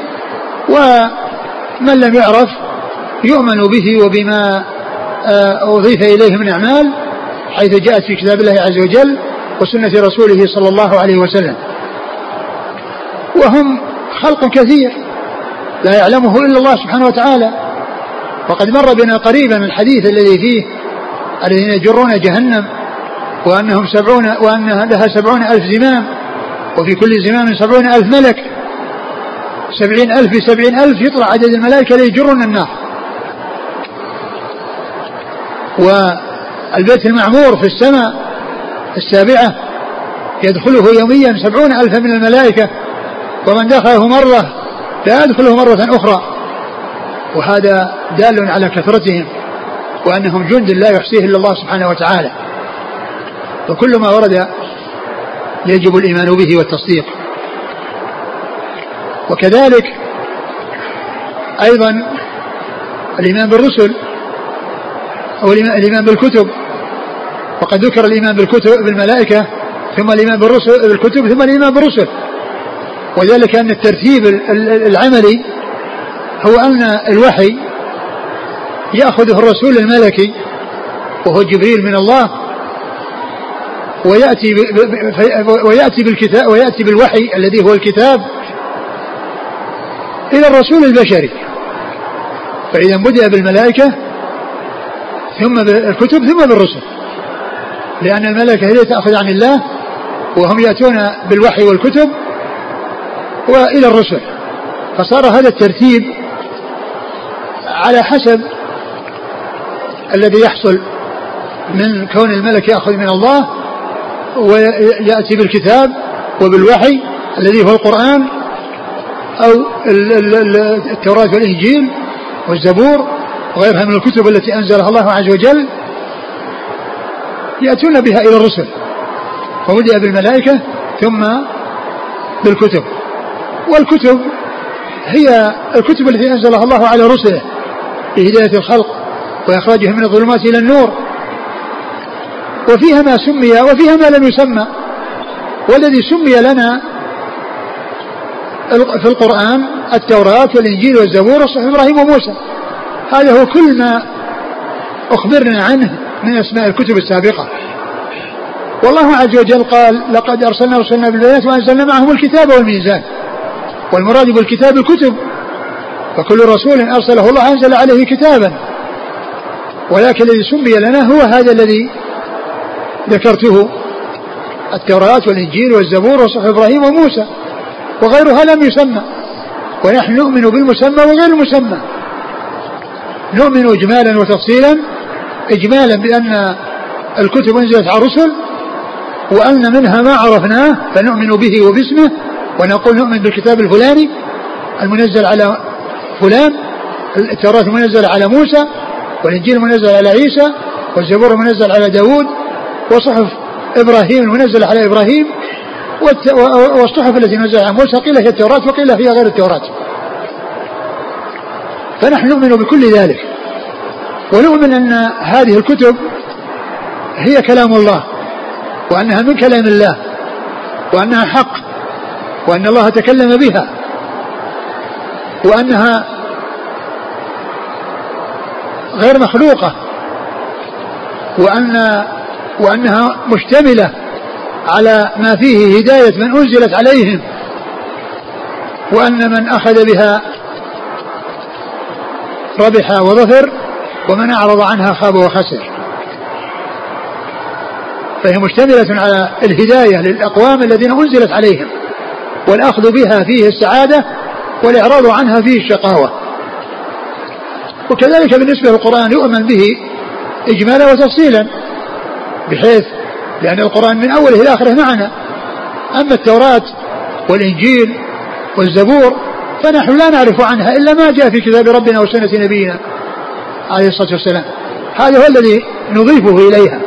ومن لم يعرف يؤمن به وبما آه، أضيف إليه من أعمال حيث جاءت في كتاب الله عز وجل وسنة رسوله صلى الله عليه وسلم. وهم خلق كثير. لا يعلمه إلا الله سبحانه وتعالى. وقد مر بنا قريبا الحديث الذي فيه الذين يجرون جهنم وأنهم سبعون وأن لها سبعون ألف زمام وفي كل زمام سبعون ألف ملك. سبعين ألف بسبعين ألف يطلع عدد الملائكة ليجرون النار. والبيت المعمور في السماء السابعة يدخله يوميا سبعون ألفا من الملائكة ومن دخله مرة لا يدخله مرة أخرى. وهذا دال على كثرتهم وأنهم جند لا يحصيه إلا الله سبحانه وتعالى. وكل ما ورد يجب الإيمان به والتصديق. وكذلك أيضا الإيمان بالرسل أو الإيمان بالكتب. وقد ذكر الإيمان بالكتب بالملائكة ثم الإيمان بالرسل بالكتب ثم الإيمان بالرسل. وذلك أن الترتيب العملي هو أن الوحي يأخذه الرسول الملكي وهو جبريل من الله ويأتي ويأتي بالكتاب ويأتي بالوحي الذي هو الكتاب إلى الرسول البشري. فإذا بدأ بالملائكة ثم بالكتب ثم بالرسل. لأن الملائكة هي تأخذ عن الله وهم يأتون بالوحي والكتب وإلى الرسل. فصار هذا الترتيب على حسب الذي يحصل من كون الملك يأخذ من الله ويأتي بالكتاب وبالوحي الذي هو القرآن أو التوراة والإنجيل والزبور وغيرها من الكتب التي أنزلها الله عز وجل يأتون بها إلى الرسل. فبدأ بالملائكة ثم بالكتب. والكتب هي الكتب التي أنزلها الله على رسله لهداية الخلق وإخراجهم من الظلمات إلى النور. وفيها ما سمي وفيها ما لم يسمى والذي سمي لنا في القرآن التوراة والإنجيل والزبور وصحف إبراهيم وموسى. هذا هو كل ما أخبرنا عنه من أسماء الكتب السابقة. والله عز وجل قال لقد أرسلنا رسلنا بالبينات وأنزلنا معهم الكتاب والميزان. والمراد بالكتاب الكتب. فكل رسول أرسله الله أنزل عليه كتابا. ولكن الذي سمي لنا هو هذا الذي ذكرته. التوراة والإنجيل والزبور وصحف إبراهيم وموسى. وغيرها لم يسمى. ونحن نؤمن بالمسمى وغير المسمى. نؤمن إجمالا وتفصيلا. إجمالا بأن الكتب أنزلت على الرسل. وأن منها ما عرفناه. فنؤمن به وباسمه. ونقول نؤمن بالكتاب الفلاني المنزل على فلان التوراة المنزل على موسى والإنجيل المنزل على عيسى والزبور المنزل على داود وصحف إبراهيم المنزل على إبراهيم والصحف التي نزل على موسى قيل هي التوراة وقيل هي غير التوراة. فنحن نؤمن بكل ذلك. ونؤمن أن هذه الكتب هي كلام الله وأنها من كلام الله وأنها حق. وأن الله تكلم بها وأنها غير مخلوقة وأن وأنها مشتملة على ما فيه هداية من أنزلت عليهم وأن من أخذ بها ربح وظفر ومن أعرض عنها خاب وخسر. فهي مشتملة على الهداية للأقوام الذين أنزلت عليهم. والأخذ بها فيه السعادة والإعراض عنها فيه الشقاوة. وكذلك بالنسبة للقرآن يؤمن به إجمالا وتفصيلا بحيث لأن القرآن من أوله إلى آخره معنا أما التوراة والإنجيل والزبور فنحن لا نعرف عنها إلا ما جاء في كتاب ربنا وسنة نبينا عليه الصلاة والسلام. هذا هو الذي نضيفه إليها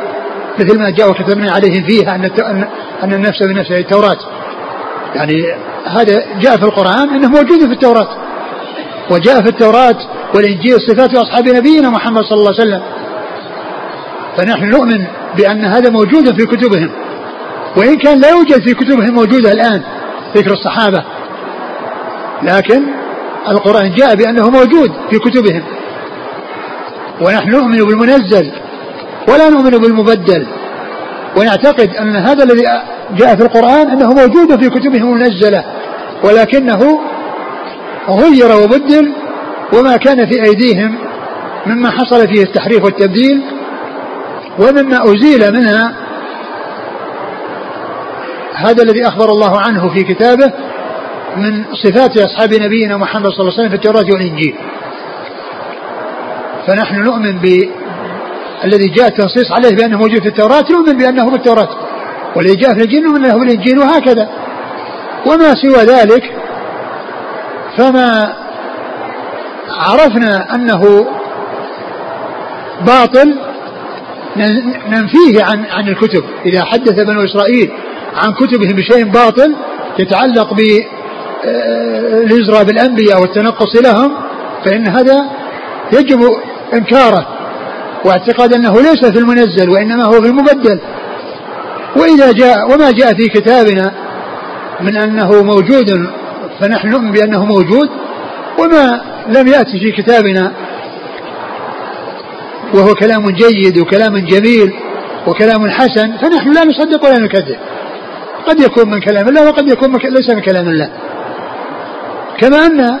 مثل ما جاء وكتبنا عليهم فيها أن أن النفس بالنفس التوراة. يعني هذا جاء في القرآن أنه موجود في التوراة. وجاء في التوراة والإنجيل صفات أصحاب نبينا محمد صلى الله عليه وسلم. فنحن نؤمن بأن هذا موجود في كتبهم. وإن كان لا يوجد في كتبهم موجودة الآن ذكر الصحابة. لكن القرآن جاء بأنه موجود في كتبهم. ونحن نؤمن بالمنزل ولا نؤمن بالمبدل. ونعتقد أن هذا الذي جاء في القرآن أنه موجود في كتبهم المنزلة ولكنه غير وبدل وما كان في أيديهم مما حصل فيه التحريف والتبديل ومما أزيل منها هذا الذي أخبر الله عنه في كتابه من صفات أصحاب نبينا محمد صلى الله عليه وسلم في التوراة والإنجيل. فنحن نؤمن ب الذي جاء التنصيص عليه بأنه موجود في التوراة نؤمن بأنه في التوراة. والذي جاء في الإنجيل نؤمن أنه في الإنجيل وهكذا. وما سوى ذلك فما عرفنا أنه باطل ننفيه عن عن الكتب. إذا حدث بنو إسرائيل عن كتبهم بشيء باطل يتعلق بالهجرة بالأنبياء والتنقص لهم فإن هذا يجب إنكاره. واعتقاد أنه ليس في المنزل وإنما هو في المبدل. وإذا جاء وما جاء في كتابنا من أنه موجود فنحن نؤمن بأنه موجود وما لم يأتي في كتابنا وهو كلام جيد وكلام جميل وكلام حسن فنحن لا نصدق ولا نكذب. قد يكون من كلام الله وقد يكون من ليس من كلام الله. كما أن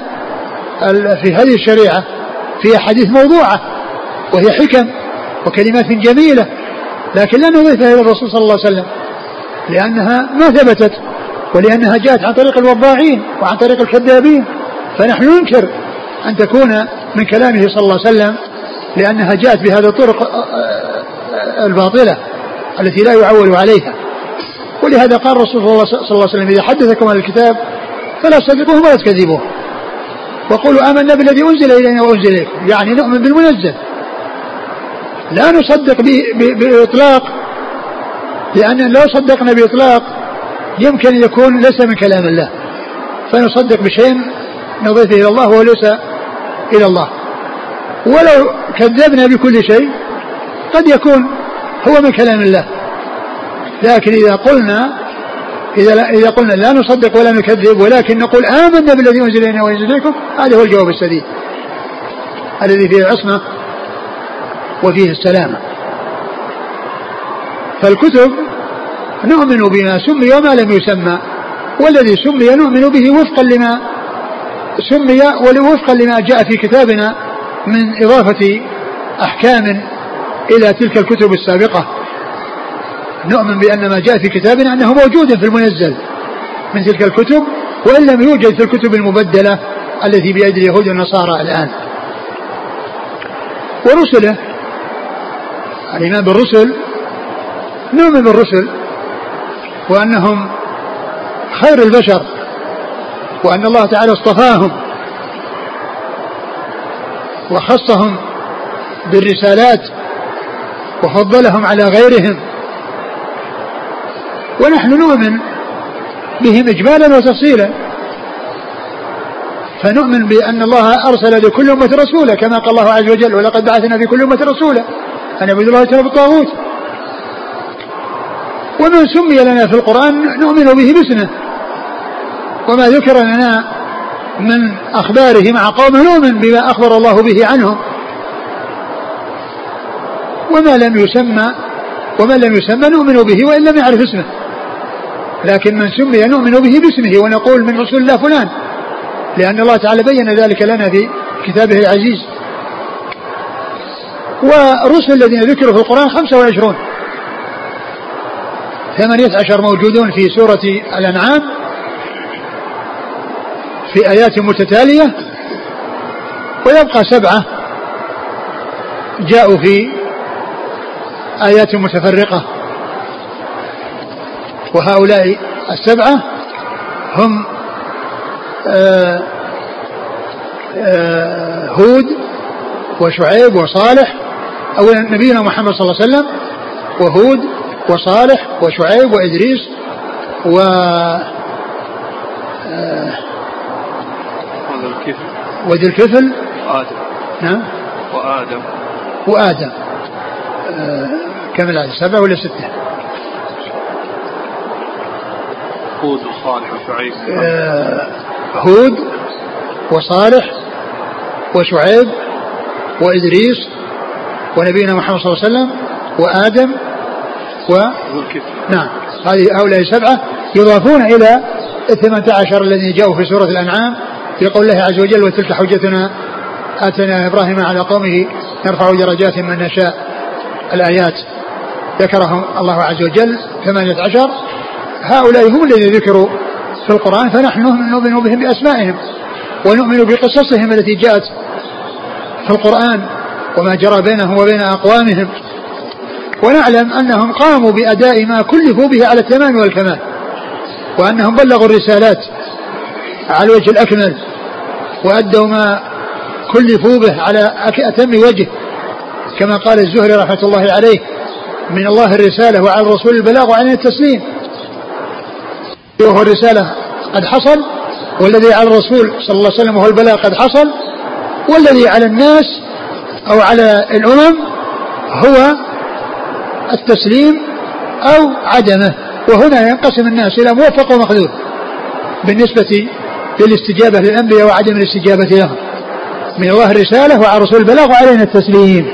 في هذه الشريعة في أحاديث موضوعة. وهي حكم وكلمات جميلة لكن لا نضيفها إلى الرسول صلى الله عليه وسلم لأنها ما ثبتت ولأنها جاءت عن طريق الوضاعين وعن طريق الكذابين فنحن ننكر أن تكون من كلامه صلى الله عليه وسلم لأنها جاءت بهذه الطرق الباطلة التي لا يعول عليها. ولهذا قال الرسول صلى الله عليه وسلم إذا حدثكم عن الكتاب فلا تصدقوه ولا تكذبوه. وقولوا آمنا بالذي أنزل إلينا وأنزل إليكم يعني نؤمن بالمنزل. لا نصدق بإطلاق لأن لو صدقنا بإطلاق يمكن يكون ليس من كلام الله. فنصدق بشيء نضيفه إلى الله وليس إلى الله. ولو كذبنا بكل شيء قد يكون هو من كلام الله. لكن إذا قلنا إذا إذا قلنا لا نصدق ولا نكذب ولكن نقول آمنا بالذي أنزل إلينا وأنزل إليكم هذا هو الجواب السديد. الذي فيه العصمة وفيه السلامة. فالكتب نؤمن بما سمي وما لم يسمى والذي سمي نؤمن به وفقا لما سمي وفقا لما جاء في كتابنا من إضافة أحكام إلى تلك الكتب السابقة. نؤمن بأن ما جاء في كتابنا أنه موجود في المنزل من تلك الكتب وإن لم يوجد في الكتب المبدلة التي بأيدي اليهود والنصارى الآن. ورسله الإيمان بالرسل نؤمن بالرسل وأنهم خير البشر وأن الله تعالى اصطفاهم وخصهم بالرسالات وفضلهم على غيرهم. ونحن نؤمن بهم إجمالا وتفصيلا. فنؤمن بأن الله أرسل لكل أمة رسولا كما قال الله عز وجل ولقد بعثنا في كل أمة رسولا أن اعبدوا الله واجتنبوا الطاغوت. ومن سمي لنا في القرآن نؤمن به باسمه. وما ذكر لنا من أخباره مع قومه نؤمن بما أخبر الله به عنهم. وما لم يسمى ومن لم يسمى نؤمن به وإن لم يعرف اسمه. لكن من سمي نؤمن به باسمه ونقول من رسول الله فلان. لأن الله تعالى بين ذلك لنا في كتابه العزيز. ورسل الذين ذكروا في القرآن خمسة وعشرون. ثمانية عشر موجودون في سورة الأنعام في آيات متتالية ويبقى سبعة جاءوا في آيات متفرقة. وهؤلاء السبعة هم آآ آه، آآ آه، هود وشعيب وصالح أولا نبينا محمد صلى الله عليه وسلم وهود وصالح وشعيب وإدريس و آه، وذي الكفل. وآدم نعم. وآدم. وآدم. كم العدد سبعة ولا ستة؟ هود وصالح وشعيب. آه هود وصالح وشعيب وإدريس ونبينا محمد صلى الله عليه وسلم وآدم و نعم. هذه هؤلاء السبعة يضافون إلى الثمانية عشر الذين جاءوا في سورة الأنعام في قول الله عز وجل وتلك حجتنا آتنا إبراهيم على قومه نرفع درجات من نشاء. الآيات ذكرهم الله عز وجل. ثمانية عشر. هؤلاء هم الذين ذكروا في القرآن فنحن نؤمن بهم بأسمائهم ونؤمن بقصصهم التي جاءت في القرآن. وما جرى بينهم وبين أقوامهم. ونعلم أنهم قاموا بأداء ما كلفوا به على التمام والكمال وأنهم بلغوا الرسالات على الوجه الأكمل وأدوا ما كلفوا به على أتم وجه. كما قال الزهري رحمة الله عليه من الله الرسالة وعلى الرسول البلاغ وعلينا التسليم. وهو الرسالة قد حصل والذي على الرسول صلى الله عليه وسلم وهو البلاغ قد حصل والذي على الناس أو على الأمم هو التسليم أو عدمه. وهنا ينقسم الناس إلى موفق ومخذول بالنسبة للاستجابة للأنبياء وعدم الاستجابة لهم. من الله الرسالة وعلى رسول البلاغ وعلينا التسليم.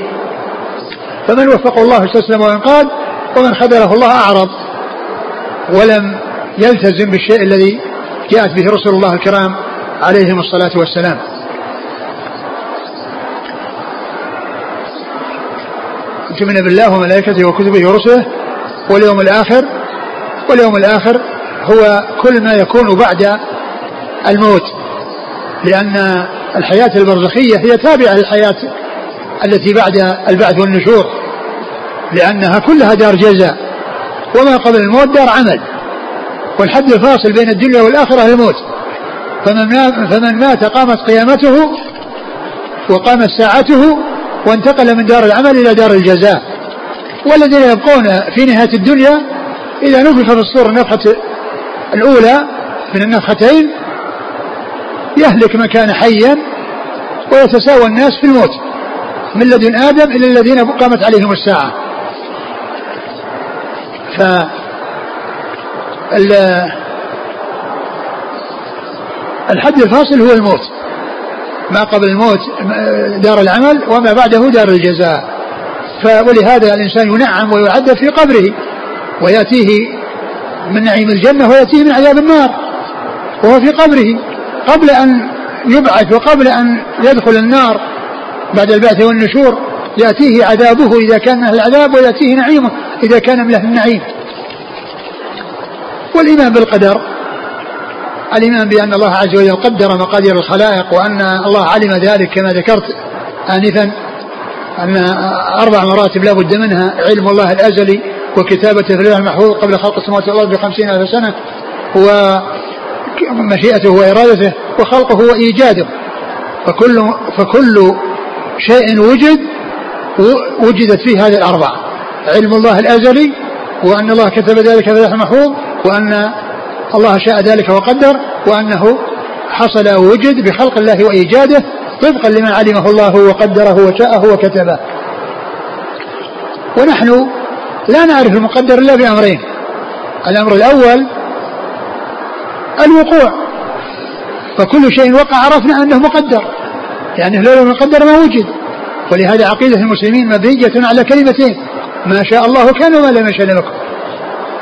فمن وفقه الله استسلم وانقاد ومن خذله الله أعرض. ولم يلتزم بالشيء الذي جاءت به رسل الله الكرام عليهم الصلاة والسلام. تؤمن بالله وملائكته وكتبه ورسله واليوم الآخر واليوم الآخر هو كل ما يكون بعد الموت لأن الحياة البرزخية هي تابعة للحياة التي بعد البعث والنشور لأنها كلها دار جزاء وما قبل الموت دار عمل والحد الفاصل بين الدنيا والآخرة الموت فمن فمن مات قامت قيامته وقامت ساعته وانتقل من دار العمل إلى دار الجزاء. والذين يبقون في نهاية الدنيا إذا نفخ في الصور النفخة الأولى من النفختين يهلك من كان حيا ويتساوى الناس في الموت من لدن آدم إلى الذين قامت عليهم الساعة. ف الحد الفاصل هو الموت. ما قبل الموت دار العمل وما بعده دار الجزاء. ولهذا الإنسان ينعم ويعذب في قبره ويأتيه من نعيم الجنة ويأتيه من عذاب النار وهو في قبره. قبل أن يبعث وقبل أن يدخل النار بعد البعث والنشور يأتيه عذابه إذا كان من العذاب ويأتيه نعيمه إذا كان من أهل النعيم. والإيمان بالقدر الإيمان بأن الله عز وجل قدر مقادير الخلائق وأن الله علم ذلك كما ذكرت آنفا أن أربع مراتب لا بد منها علم الله الأزلي وكتابته في اللوح المحفوظ قبل خلق السماوات والأرض بخمسين ألف سنة ومشيئته وإرادته وخلقه وإيجاده. فكل فكل شيء وجد وجدت فيه هذه الأربعة علم الله الأزلي وأن الله كتب ذلك في اللوح المحفوظ وأن الله شاء ذلك وقدر وأنه حصل ووجد بخلق الله وإيجاده طبقا لما علمه الله وقدره وشاءه وكتبه. ونحن لا نعرف المقدر إلا بأمرين الأمر الأول الوقوع. فكل شيء وقع عرفنا أنه مقدر يعني لو مقدر ما وجد. ولهذا عقيدة المسلمين مبنية على كلمتين ما شاء الله كان وما لم يشاء لم يكن.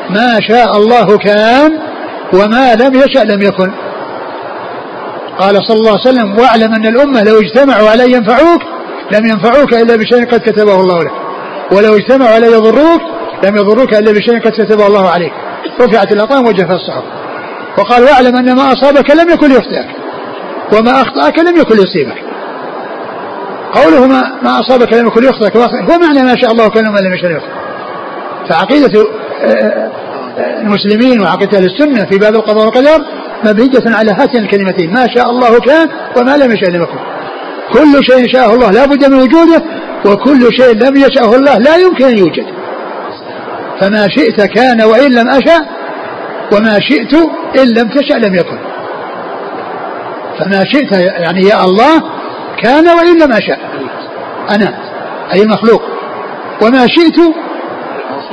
ما شاء الله كان وما لم يشأ لم يكن. قال صلى الله عليه وسلم واعلم أن الأمة لو اجتمعوا على ينفعوك لم ينفعوك إلا بشيء قد كتبه الله لك. ولو اجتمعوا على يضروك لم يضروك إلا بشيء قد كتبه الله عليك. رفعت الأطعام وجفت الصحف. وقال واعلم أن ما أصابك لم يكن ليخطئك وما أخطأك لم يكن ليصيبك قوله ما, ما أصابك لم يكن ليخطئك هو معنى ما شاء الله كان وما لم يشاء ليخطئك فعقيدة المسلمين وعقيدة أهل السنة في باب القضاء والقدر مبنية على هاتين الكلمتين. ما شاء الله كان وما لم يشاء لم يكن. كل شيء شاءه الله لا بد من وجوده وكل شيء لم يشأه الله لا يمكن أن يوجد. فما شئت كان وإن لم أشأ وما شئت إن لم تشأ لم يكن. فما شئت يعني يا الله كان وإن لم أشأ. أنا أي المخلوق وما شئت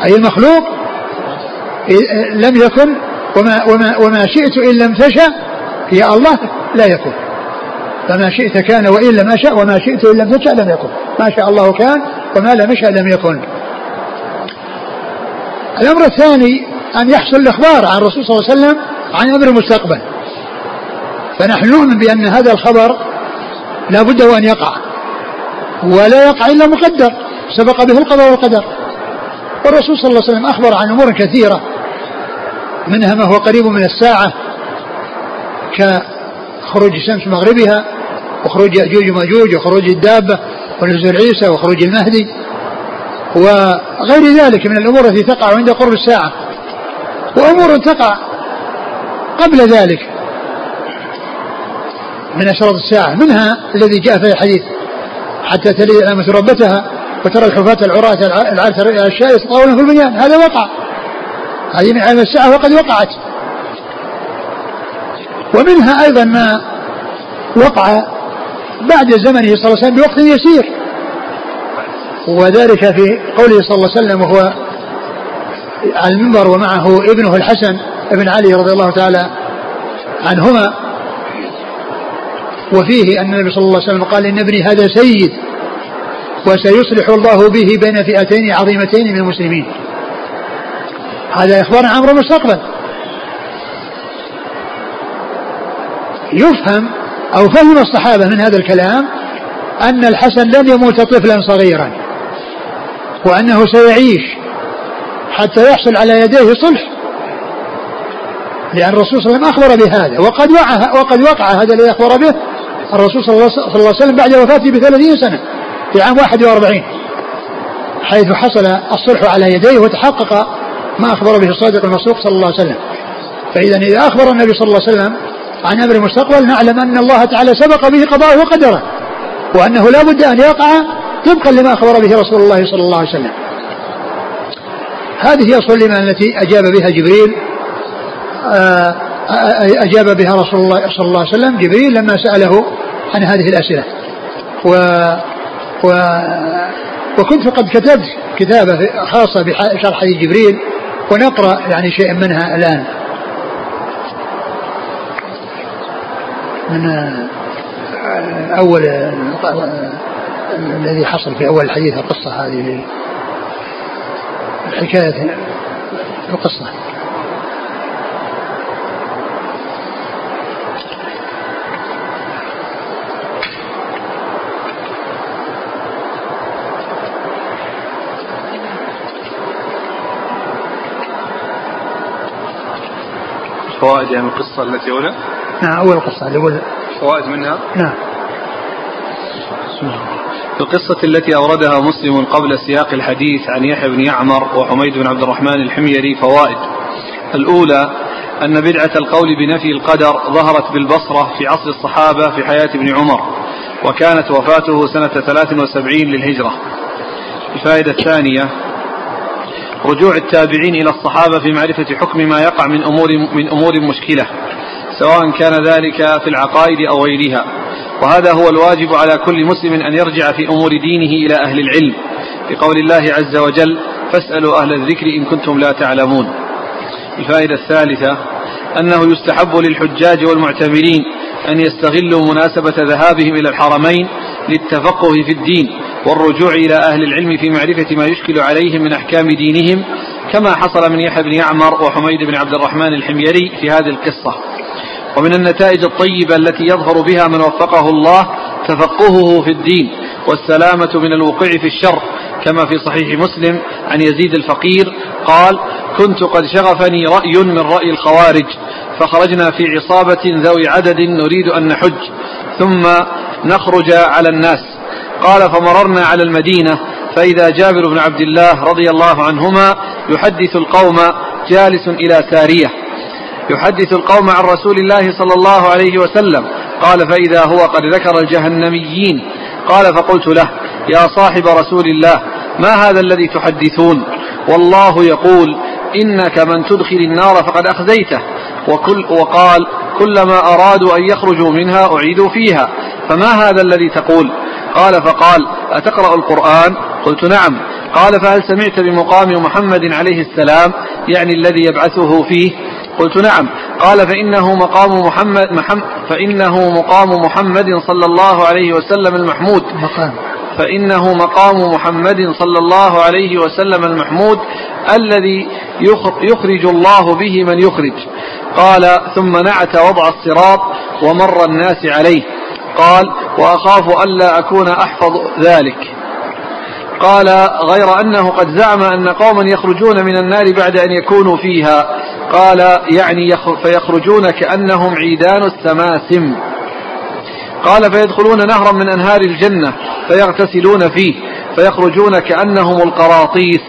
أي المخلوق لم يكن وما, وما, وما شئت إن لم تشأ يا الله لا يكون. فما شئت كان وإن لم أشأ وما شئت إن لم تشأ لم يكن. ما شاء الله كان وما لم يشأ لم يكن. الأمر الثاني أن يحصل الإخبار عن الرسول صلى الله عليه وسلم عن أمر المستقبل. فنحن نؤمن بأن هذا الخبر لا بد وأن يقع. ولا يقع إلا مقدر. سبق به القضاء والقدر. والرسول صلى الله عليه وسلم أخبر عن أمور كثيرة. منها ما هو قريب من الساعة كخروج الشمس مغربها وخروج يأجوج ومأجوج وخروج الدابة ونزول عيسى وخروج المهدي وغير ذلك من الأمور التي تقع عند قرب الساعة وأمور تقع قبل ذلك من أشراط الساعة. منها الذي جاء في الحديث حتى تلد الأمة ربتها وترى الحفاة العراة العالة الأشياء يتطاولون في البنيان. هذا وقع. هذه من علم الساعة وقد وقعت. ومنها أيضا ما وقع بعد زمنه صلى الله عليه وسلم بوقت يسير. وذلك في قوله صلى الله عليه وسلم وهو على المنبر ومعه ابنه الحسن ابن علي رضي الله تعالى عنهما. وفيه أن النبي صلى الله عليه وسلم قال إن ابني هذا سيد وسيصلح الله به بين فئتين عظيمتين من المسلمين. هذا إخبار عن أمر المستقبل يفهم أو فهم الصحابة من هذا الكلام أن الحسن لن يموت طفلا صغيرا وأنه سيعيش حتى يحصل على يديه صلح لأن الرسول صلى الله عليه وسلم أخبر بهذا وقد وقع وقد وقع هذا الذي أخبر به الرسول صلى الله عليه وسلم بعد وفاته بثلاثين سنة في عام 41 حيث حصل الصلح على يديه وتحقق ما أخبر به الصادق المصدوق صلى الله عليه وسلم. فإذا إذا أخبر النبي صلى الله عليه وسلم عن أمر المستقبل نعلم أن الله تعالى سبق به قضاءه وقدره وأنه لا بد أن يقع طبقا لما أخبر به رسول الله صلى الله عليه وسلم. هذه هي الصلمة التي أجاب بها جبريل آه، أجاب بها رسول الله صلى الله عليه وسلم. جبريل لما سأله عن هذه الأسئلة و, و وكنت قد كتبت كتابة خاصة بشرح حديث جبريل ونقرأ يعني شيء منها الآن. من أول الذي حصل في أول الحديث القصة هذه. الحكاية القصة. فوائد يعني القصة التي هنا نعم أول قصة اللي أول فوائد منها؟ نعم. في القصة التي أوردها مسلم قبل سياق الحديث عن يحيى بن يعمر وحميد بن عبد الرحمن الحميري فوائد. الأولى أن بدعة القول بنفي القدر ظهرت بالبصرة في عصر الصحابة في حياة ابن عمر وكانت وفاته سنة 73 للهجرة. الفائدة الثانية رجوع التابعين إلى الصحابة في معرفة حكم ما يقع من أمور من أمور مشكلة سواء كان ذلك في العقائد أو غيرها. وهذا هو الواجب على كل مسلم أن يرجع في أمور دينه إلى أهل العلم. بقول الله عز وجل فاسألوا أهل الذكر إن كنتم لا تعلمون. الفائدة الثالثة أنه يستحب للحجاج والمعتمرين أن يستغلوا مناسبة ذهابهم إلى الحرمين للتفقه في الدين والرجوع إلى أهل العلم في معرفة ما يشكل عليهم من أحكام دينهم كما حصل من يحيى بن يعمر وحميد بن عبد الرحمن الحميري في هذه القصة. ومن النتائج الطيبة التي يظهر بها من وفقه الله تفقهه في الدين والسلامة من الوقوع في الشر كما في صحيح مسلم عن يزيد الفقير قال كنت قد شغفني رأي من رأي الخوارج فخرجنا في عصابة ذوي عدد نريد أن نحج ثم نخرج على الناس. قال فمررنا على المدينة فإذا جابر بن عبد الله رضي الله عنهما يحدث القوم جالس إلى سارية. يحدث القوم عن رسول الله صلى الله عليه وسلم. قال فإذا هو قد ذكر الجهنميين. قال فقلت له يا صاحب رسول الله ما هذا الذي تحدثون؟ والله يقول إنك من تدخل النار فقد أخزيته. وكل وقال كلما أرادوا أن يخرجوا منها أعيدوا فيها. فما هذا الذي تقول؟ قال فقال أتقرأ القرآن؟ قلت نعم. قال فهل سمعت بمقام محمد عليه السلام؟ يعني الذي يبعثه فيه؟ قلت نعم. قال فإنه مقام محمد محمد فإنه مقام محمد صلى الله عليه وسلم المحمود. مقام. فإنه مقام محمد صلى الله عليه وسلم المحمود الذي يخرج الله به من يخرج. قال ثم نعت وضع الصراط ومر الناس عليه. قال وأخاف ألا أكون أحفظ ذلك. قال غير أنه قد زعم أن قوما يخرجون من النار بعد أن يكونوا فيها. قال يعني فيخرجون كأنهم عيدان السماسم. قال فيدخلون نهرا من أنهار الجنة فيغتسلون فيه فيخرجون كأنهم القراطيس.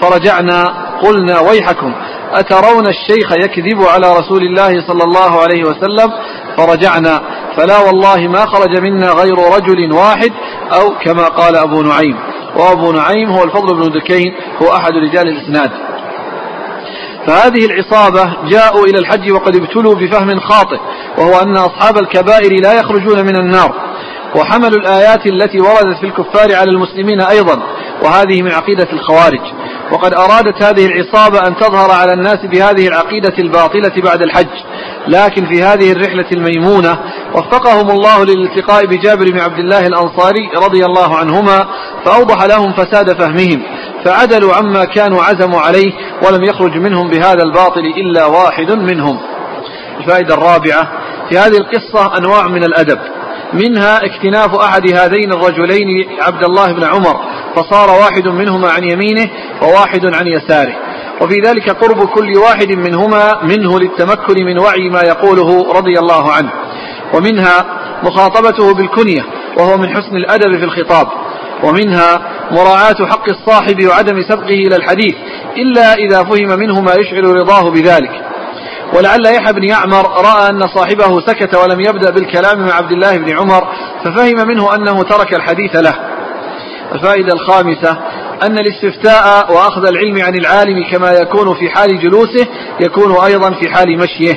فرجعنا قلنا ويحكم أترون الشيخ يكذب على رسول الله صلى الله عليه وسلم؟ فرجعنا فلا والله ما خرج منا غير رجل واحد أو كما قال أبو نعيم. وأبو نعيم هو الفضل بن دكين هو أحد رجال الإسناد. فهذه العصابة جاءوا إلى الحج وقد ابتلوا بفهم خاطئ وهو أن أصحاب الكبائر لا يخرجون من النار. وحملوا الآيات التي وردت في الكفار على المسلمين أيضا. وهذه من عقيدة الخوارج. وقد أرادت هذه العصابة أن تظهر على الناس بهذه العقيدة الباطلة بعد الحج. لكن في هذه الرحلة الميمونة وفقهم الله للالتقاء بجابر بن عبد الله الأنصاري رضي الله عنهما فأوضح لهم فساد فهمهم. فعدلوا عما كانوا عزموا عليه ولم يخرج منهم بهذا الباطل إلا واحد منهم. الفائدة الرابعة في هذه القصة أنواع من الأدب. منها اكتناف أحد هذين الرجلين عبد الله بن عمر فصار واحد منهما عن يمينه وواحد عن يساره. وفي ذلك قرب كل واحد منهما منه للتمكن من وعي ما يقوله رضي الله عنه. ومنها مخاطبته بالكنية وهو من حسن الأدب في الخطاب. ومنها مراعاة حق الصاحب وعدم سبقه إلى الحديث إلا إذا فهم منه ما يشعر رضاه بذلك. ولعل يحيى بن يعمر رأى أن صاحبه سكت ولم يبدأ بالكلام مع عبد الله بن عمر ففهم منه أنه ترك الحديث له. الفائدة الخامسة أن الاستفتاء وأخذ العلم عن العالم كما يكون في حال جلوسه يكون أيضا في حال مشيه.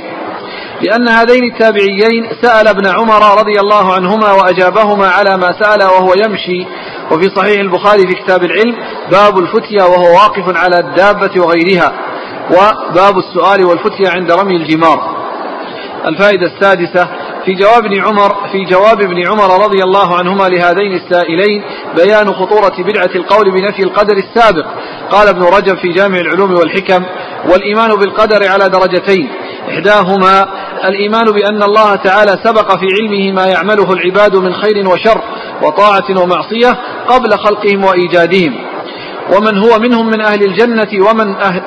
لأن هذين التابعيين سأل ابن عمر رضي الله عنهما وأجابهما على ما سأل وهو يمشي. وفي صحيح البخاري في كتاب العلم باب الفتيا وهو واقف على الدابة وغيرها وباب السؤال والفتيا عند رمي الجمار. الفائدة السادسة في جواب ابن عمر في جواب ابن عمر رضي الله عنهما لهذين السائلين بيان خطورة بدعة القول بنفي القدر السابق. قال ابن رجب في جامع العلوم والحكم والإيمان بالقدر على درجتين. إحداهما الإيمان بأن الله تعالى سبق في علمه ما يعمله العباد من خير وشر وطاعة ومعصية قبل خلقهم وإيجادهم. ومن هو منهم من أهل الجنة ومن أهل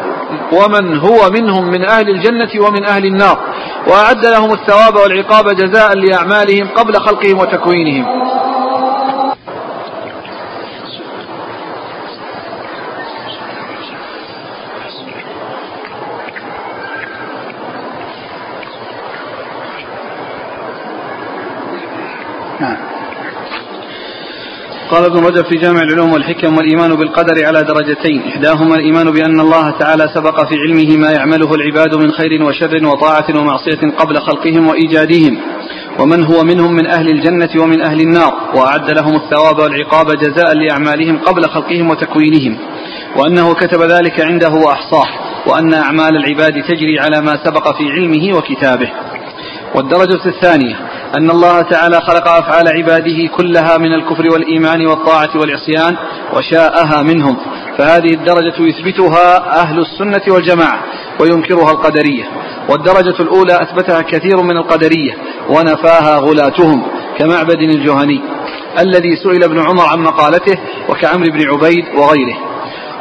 ومن هو منهم من أهل الجنة ومن أهل النار. وأعد لهم الثواب والعقاب جزاء لأعمالهم قبل خلقهم وتكوينهم. قال ابن رجب في جامع العلوم والحكم والإيمان بالقدر على درجتين. إحداهما الإيمان بأن الله تعالى سبق في علمه ما يعمله العباد من خير وشر وطاعة ومعصية قبل خلقهم وإيجادهم. ومن هو منهم من أهل الجنة ومن أهل النار. وأعد لهم الثواب والعقاب جزاء لأعمالهم قبل خلقهم وتكوينهم. وأنه كتب ذلك عنده وأحصاه. وأن أعمال العباد تجري على ما سبق في علمه وكتابه. والدرجة الثانية. أن الله تعالى خلق أفعال عباده كلها من الكفر والإيمان والطاعة والعصيان وشاءها منهم. فهذه الدرجة يثبتها أهل السنة والجماعة وينكرها القدرية. والدرجة الأولى أثبتها كثير من القدرية ونفاها غلاتهم كمعبد الجهني الذي سئل ابن عمر عن مقالته وكعمر بن عبيد وغيره.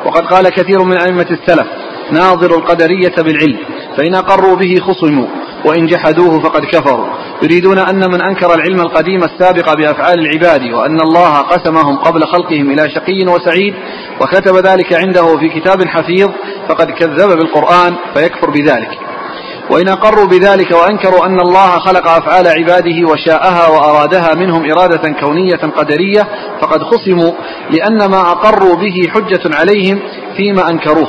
وقد قال كثير من أئمة السلف ناظر القدرية بالعلم فإن أقروا به خصموا. وإن جحدوه فقد كفروا. يريدون أن من أنكر العلم القديم السابق بأفعال العباد وأن الله قسمهم قبل خلقهم إلى شقي وسعيد وكتب ذلك عنده في كتاب حفيظ فقد كذب بالقرآن فيكفر بذلك. وإن أقروا بذلك وأنكروا أن الله خلق أفعال عباده وشاءها وأرادها منهم إرادة كونية قدرية فقد خصموا لأن ما أقروا به حجة عليهم فيما أنكروه.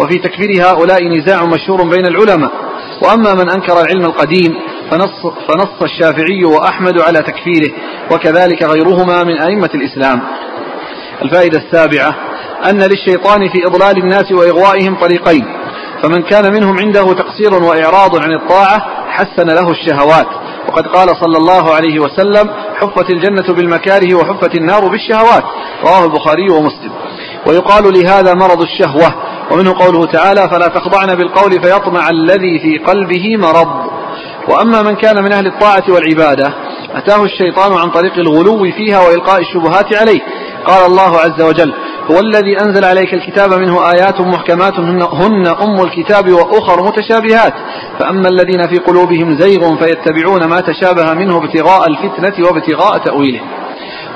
وفي تكفير هؤلاء نزاع مشهور بين العلماء. وأما من أنكر العلم القديم فنص, فنص الشافعي وأحمد على تكفيره وكذلك غيرهما من أئمة الإسلام. الفائدة السابعة أن للشيطان في إضلال الناس وإغوائهم طريقين فمن كان منهم عنده تقصير وإعراض عن الطاعة حسن له الشهوات. وقد قال صلى الله عليه وسلم حفت الجنة بالمكاره وحفت النار بالشهوات رواه البخاري ومسلم. ويقال لهذا مرض الشهوة ومنه قوله تعالى فلا تخضعن بالقول فيطمع الذي في قلبه مرض. وأما من كان من أهل الطاعة والعبادة أتاه الشيطان عن طريق الغلو فيها وإلقاء الشبهات عليه. قال الله عز وجل هو الذي أنزل عليك الكتاب منه آيات محكمات هن, أم الكتاب وأخر متشابهات. فأما الذين في قلوبهم زيغ فيتبعون ما تشابه منه ابتغاء الفتنة وابتغاء تأويله.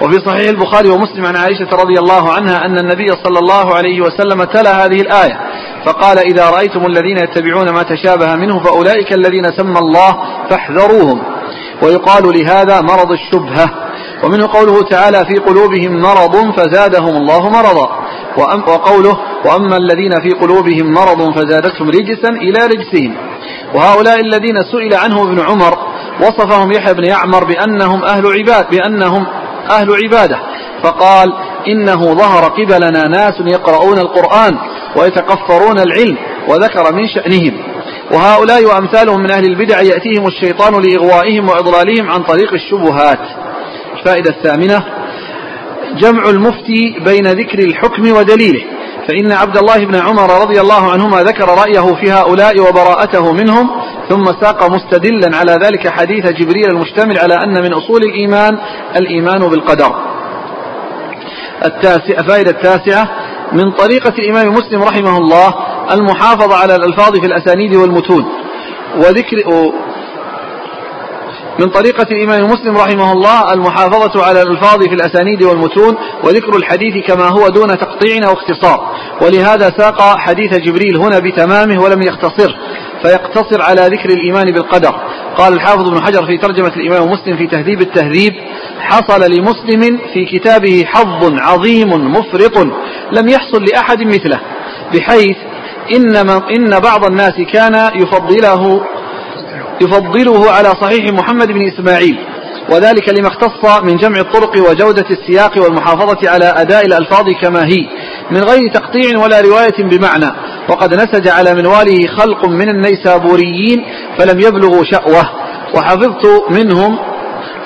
وفي صحيح البخاري ومسلم عن عائشة رضي الله عنها أن النبي صلى الله عليه وسلم تلا هذه الآية فقال إذا رأيتم الذين يتبعون ما تشابه منه فأولئك الذين سمى الله فاحذروهم. ويقال لهذا مرض الشبهة. ومنه قوله تعالى في قلوبهم مرض فزادهم الله مرضا. وقوله وأما الذين في قلوبهم مرض فزادتهم رجسا إلى رجسهم. وهؤلاء الذين سئل عنه ابن عمر وصفهم يحيى بن يعمر بأنهم أهل عباد بأنهم أهل عبادة. فقال إنه ظهر قبلنا ناس يقرؤون القرآن ويتقفرون العلم وذكر من شأنهم. وهؤلاء وأمثالهم من أهل البدع يأتيهم الشيطان لإغوائهم وإضلالهم عن طريق الشبهات. الفائدة الثامنة جمع المفتي بين ذكر الحكم ودليله. فإن عبد الله بن عمر رضي الله عنهما ذكر رأيه في هؤلاء وبراءته منهم ثم ساق مستدلا على ذلك حديث جبريل المشتمل على أن من أصول الإيمان الإيمان بالقدر. التاسع فائدة التاسعة من طريقة الإمام مسلم رحمه الله المحافظة على الألفاظ في الأسانيد والمتون وذكر من طريقة الإمام مسلم رحمه الله المحافظة على الألفاظ في الأسانيد والمتون وذكر الحديث كما هو دون تقطيع أو اختصار. ولهذا ساق حديث جبريل هنا بتمامه ولم يختصر فيقتصر على ذكر الإيمان بالقدر. قال الحافظ ابن حجر في ترجمة الإمام مسلم في تهذيب التهذيب حصل لمسلم في كتابه حظ عظيم مفرط لم يحصل لأحد مثله بحيث إن, إن بعض الناس كان يفضله يفضله على صحيح محمد بن إسماعيل وذلك لما اختص من جمع الطرق وجودة السياق والمحافظة على أداء الألفاظ كما هي من غير تقطيع ولا رواية بمعنى وقد نسج على منواله خلق من النيسابوريين فلم يبلغوا شأوه وحفظت منهم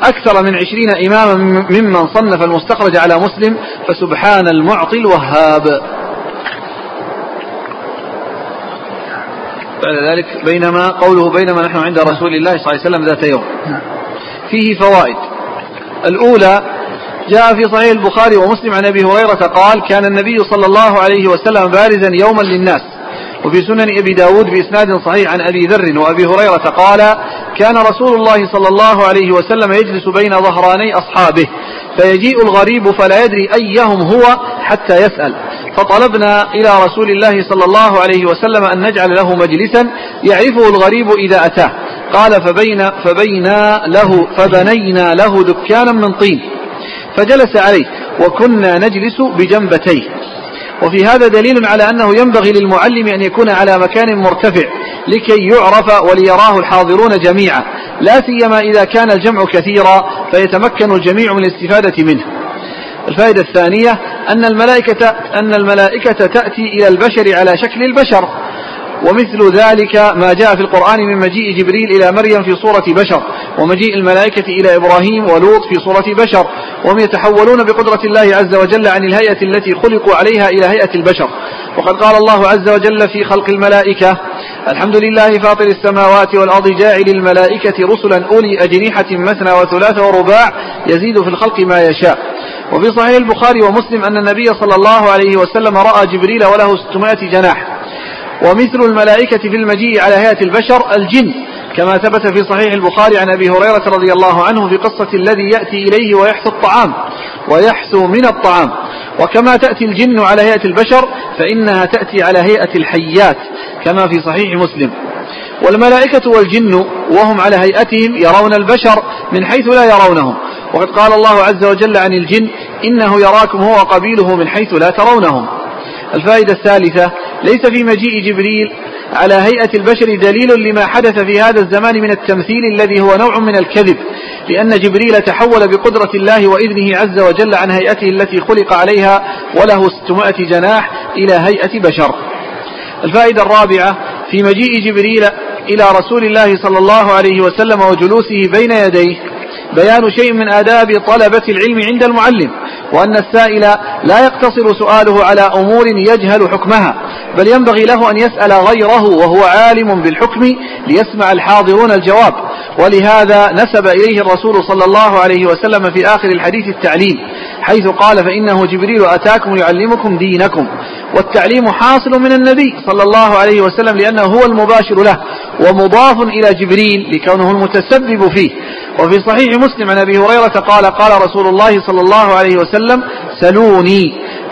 أكثر من عشرين إماما ممن صنف المستخرج على مسلم فسبحان المعطي الوهاب. بعد ذلك بينما قوله بينما نحن عند رسول الله صلى الله عليه وسلم ذات يوم. فيه فوائد. الأولى جاء في صحيح البخاري ومسلم عن أبي هريرة قال كان النبي صلى الله عليه وسلم بارزا يوما للناس. وفي سنن أبي داود بإسناد صحيح عن أبي ذر وأبي هريرة قال كان رسول الله صلى الله عليه وسلم يجلس بين ظهراني أصحابه. فيجيء الغريب فلا يدري أيهم هو حتى يسأل. فطلبنا إلى رسول الله صلى الله عليه وسلم أن نجعل له مجلسا يعرفه الغريب إذا أتاه. قال فبين فبينا له فبنينا له دكانا من طين. فجلس عليه وكنا نجلس بجنبتيه. وفي هذا دليل على أنه ينبغي للمعلم أن يكون على مكان مرتفع لكي يعرف وليراه الحاضرون جميعا لا سيما إذا كان الجمع كثيرا فيتمكن الجميع من الاستفادة منه. الفائدة الثانية أن الملائكة أن الملائكة تأتي إلى البشر على شكل البشر. ومثل ذلك ما جاء في القرآن من مجيء جبريل إلى مريم في صورة بشر ومجيء الملائكة إلى إبراهيم ولوط في صورة بشر وهم يتحولون بقدرة الله عز وجل عن الهيئة التي خلقوا عليها إلى هيئة البشر. وقد قال الله عز وجل في خلق الملائكة الحمد لله فاطر السماوات والأرض جاعل الملائكة رسلا أولي أجنحة مثنى وثلاث ورباع يزيد في الخلق ما يشاء. وفي صحيح البخاري ومسلم أن النبي صلى الله عليه وسلم رأى جبريل وله 600 جناح. ومثل الملائكة في المجيء على هيئة البشر الجن كما ثبت في صحيح البخاري عن أبي هريرة رضي الله عنه في قصة الذي يأتي إليه ويحثو الطعام ويحثو من الطعام. وكما تأتي الجن على هيئة البشر فإنها تأتي على هيئة الحيات كما في صحيح مسلم. والملائكة والجن وهم على هيئتهم يرون البشر من حيث لا يرونهم. وقد قال الله عز وجل عن الجن إنه يراكم هو وقبيله من حيث لا ترونهم. الفائدة الثالثة ليس في مجيء جبريل على هيئة البشر دليل لما حدث في هذا الزمان من التمثيل الذي هو نوع من الكذب لأن جبريل تحول بقدرة الله وإذنه عز وجل عن هيئته التي خلق عليها وله ستمائة جناح إلى هيئة بشر. الفائدة الرابعة في مجيء جبريل إلى رسول الله صلى الله عليه وسلم وجلوسه بين يديه بيان شيء من آداب طلبة العلم عند المعلم وأن السائل لا يقتصر سؤاله على أمور يجهل حكمها بل ينبغي له أن يسأل غيره وهو عالم بالحكم ليسمع الحاضرون الجواب. ولهذا نسب إليه الرسول صلى الله عليه وسلم في آخر الحديث التعليم حيث قال فإنه جبريل أتاكم يعلمكم دينكم والتعليم حاصل من النبي صلى الله عليه وسلم لأنه هو المباشر له ومضاف إلى جبريل لكونه المتسبب فيه. وفي صحيح مسلم عن أبي هريرة قال قال رسول الله صلى الله عليه وسلم سلوني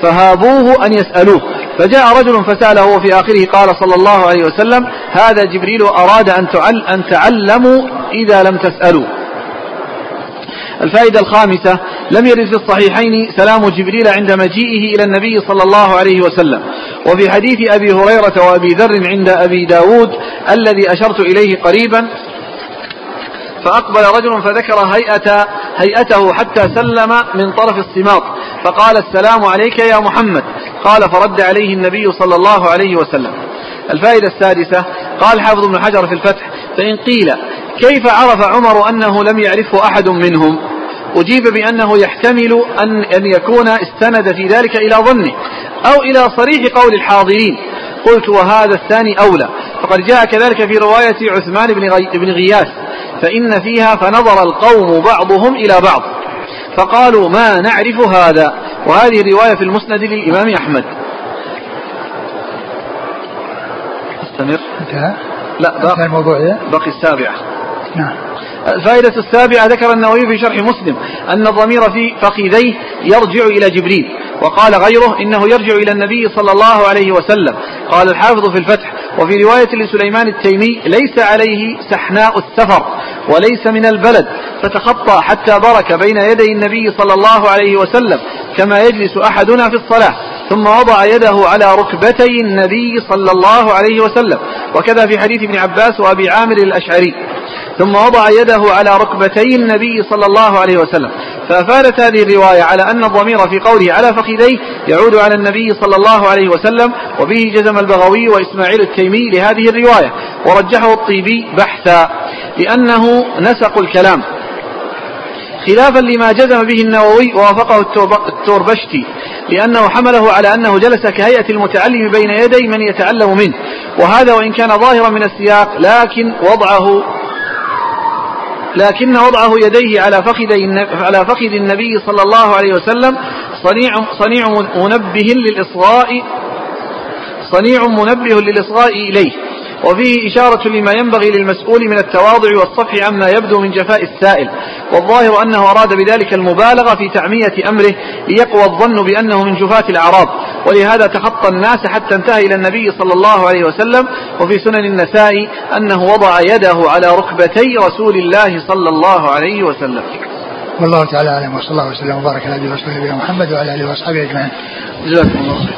فهابوه أن يسألوه. فجاء رجل فسأله وفي آخره قال صلى الله عليه وسلم هذا جبريل أراد أن, تعل أن تعلموا إذا لم تسألوا. الفائدة الخامسة لم يرد في الصحيحين سلام جبريل عند مجيئه إلى النبي صلى الله عليه وسلم. وفي حديث أبي هريرة وأبي ذر عند أبي داود الذي أشرت إليه قريبا فأقبل رجل فذكر هيئة هيئته حتى سلم من طرف الصماط فقال السلام عليك يا محمد. قال فرد عليه النبي صلى الله عليه وسلم. الفائدة السادسة قال حافظ ابن حجر في الفتح فإن قيل كيف عرف عمر أنه لم يعرفه أحد منهم؟ أجيب بأنه يحتمل أن, أن يكون استند في ذلك إلى ظنه أو إلى صريح قول الحاضرين. قلت وهذا الثاني أولى. فقد جاء كذلك في رواية عثمان بن, غي بن غياث فإن فيها فنظر القوم بعضهم إلى بعض. فقالوا ما نعرف هذا؟ وهذه الرواية في المسند للإمام أحمد. أستمر؟ انتهى؟ لا باقي الموضوع باقي السابعة. نعم. الفائدة السابعة ذكر النووي في شرح مسلم أن الضمير في فخذيه يرجع إلى جبريل. وقال غيره إنه يرجع إلى النبي صلى الله عليه وسلم. قال الحافظ في الفتح وفي رواية لسليمان التيمي ليس عليه سحناء السفر وليس من البلد فتخطى حتى برك بين يدي النبي صلى الله عليه وسلم كما يجلس أحدنا في الصلاة ثم وضع يده على ركبتي النبي صلى الله عليه وسلم. وكذا في حديث ابن عباس وأبي عامر الأشعري. ثم وضع يده على ركبتي النبي صلى الله عليه وسلم. فأفادت هذه الرواية على أن الضمير في قوله على فخذيه يعود على النبي صلى الله عليه وسلم وبه جزم البغوي وإسماعيل التيمي لهذه الرواية ورجحه الطيبي بحثا لأنه نسق الكلام خلافا لما جزم به النووي ووافقه التوربشتي لأنه حمله على أنه جلس كهيئة المتعلم بين يدي من يتعلم منه وهذا وإن كان ظاهرا من السياق لكن وضعه لكن وضعه يديه على فخذ على فخذ النبي صلى الله عليه وسلم صنيع صنيع منبه للإصغاء صنيع منبه للإصغاء إليه. وفيه إشارة لما ينبغي للمسؤول من التواضع والصفح عما يبدو من جفاء السائل والظاهر أنه أراد بذلك المبالغة في تعمية أمره ليقوى الظن بأنه من جفاة الأعراض ولهذا تخطى الناس حتى انتهى إلى النبي صلى الله عليه وسلم وفي سنن النساء أنه وضع يده على ركبتي رسول الله صلى الله عليه وسلم. والله تعالى أعلم وصلى الله وسلم وبارك على نبينا محمد وعلى آله وأصحابه أجمعين. جزاكم الله خير.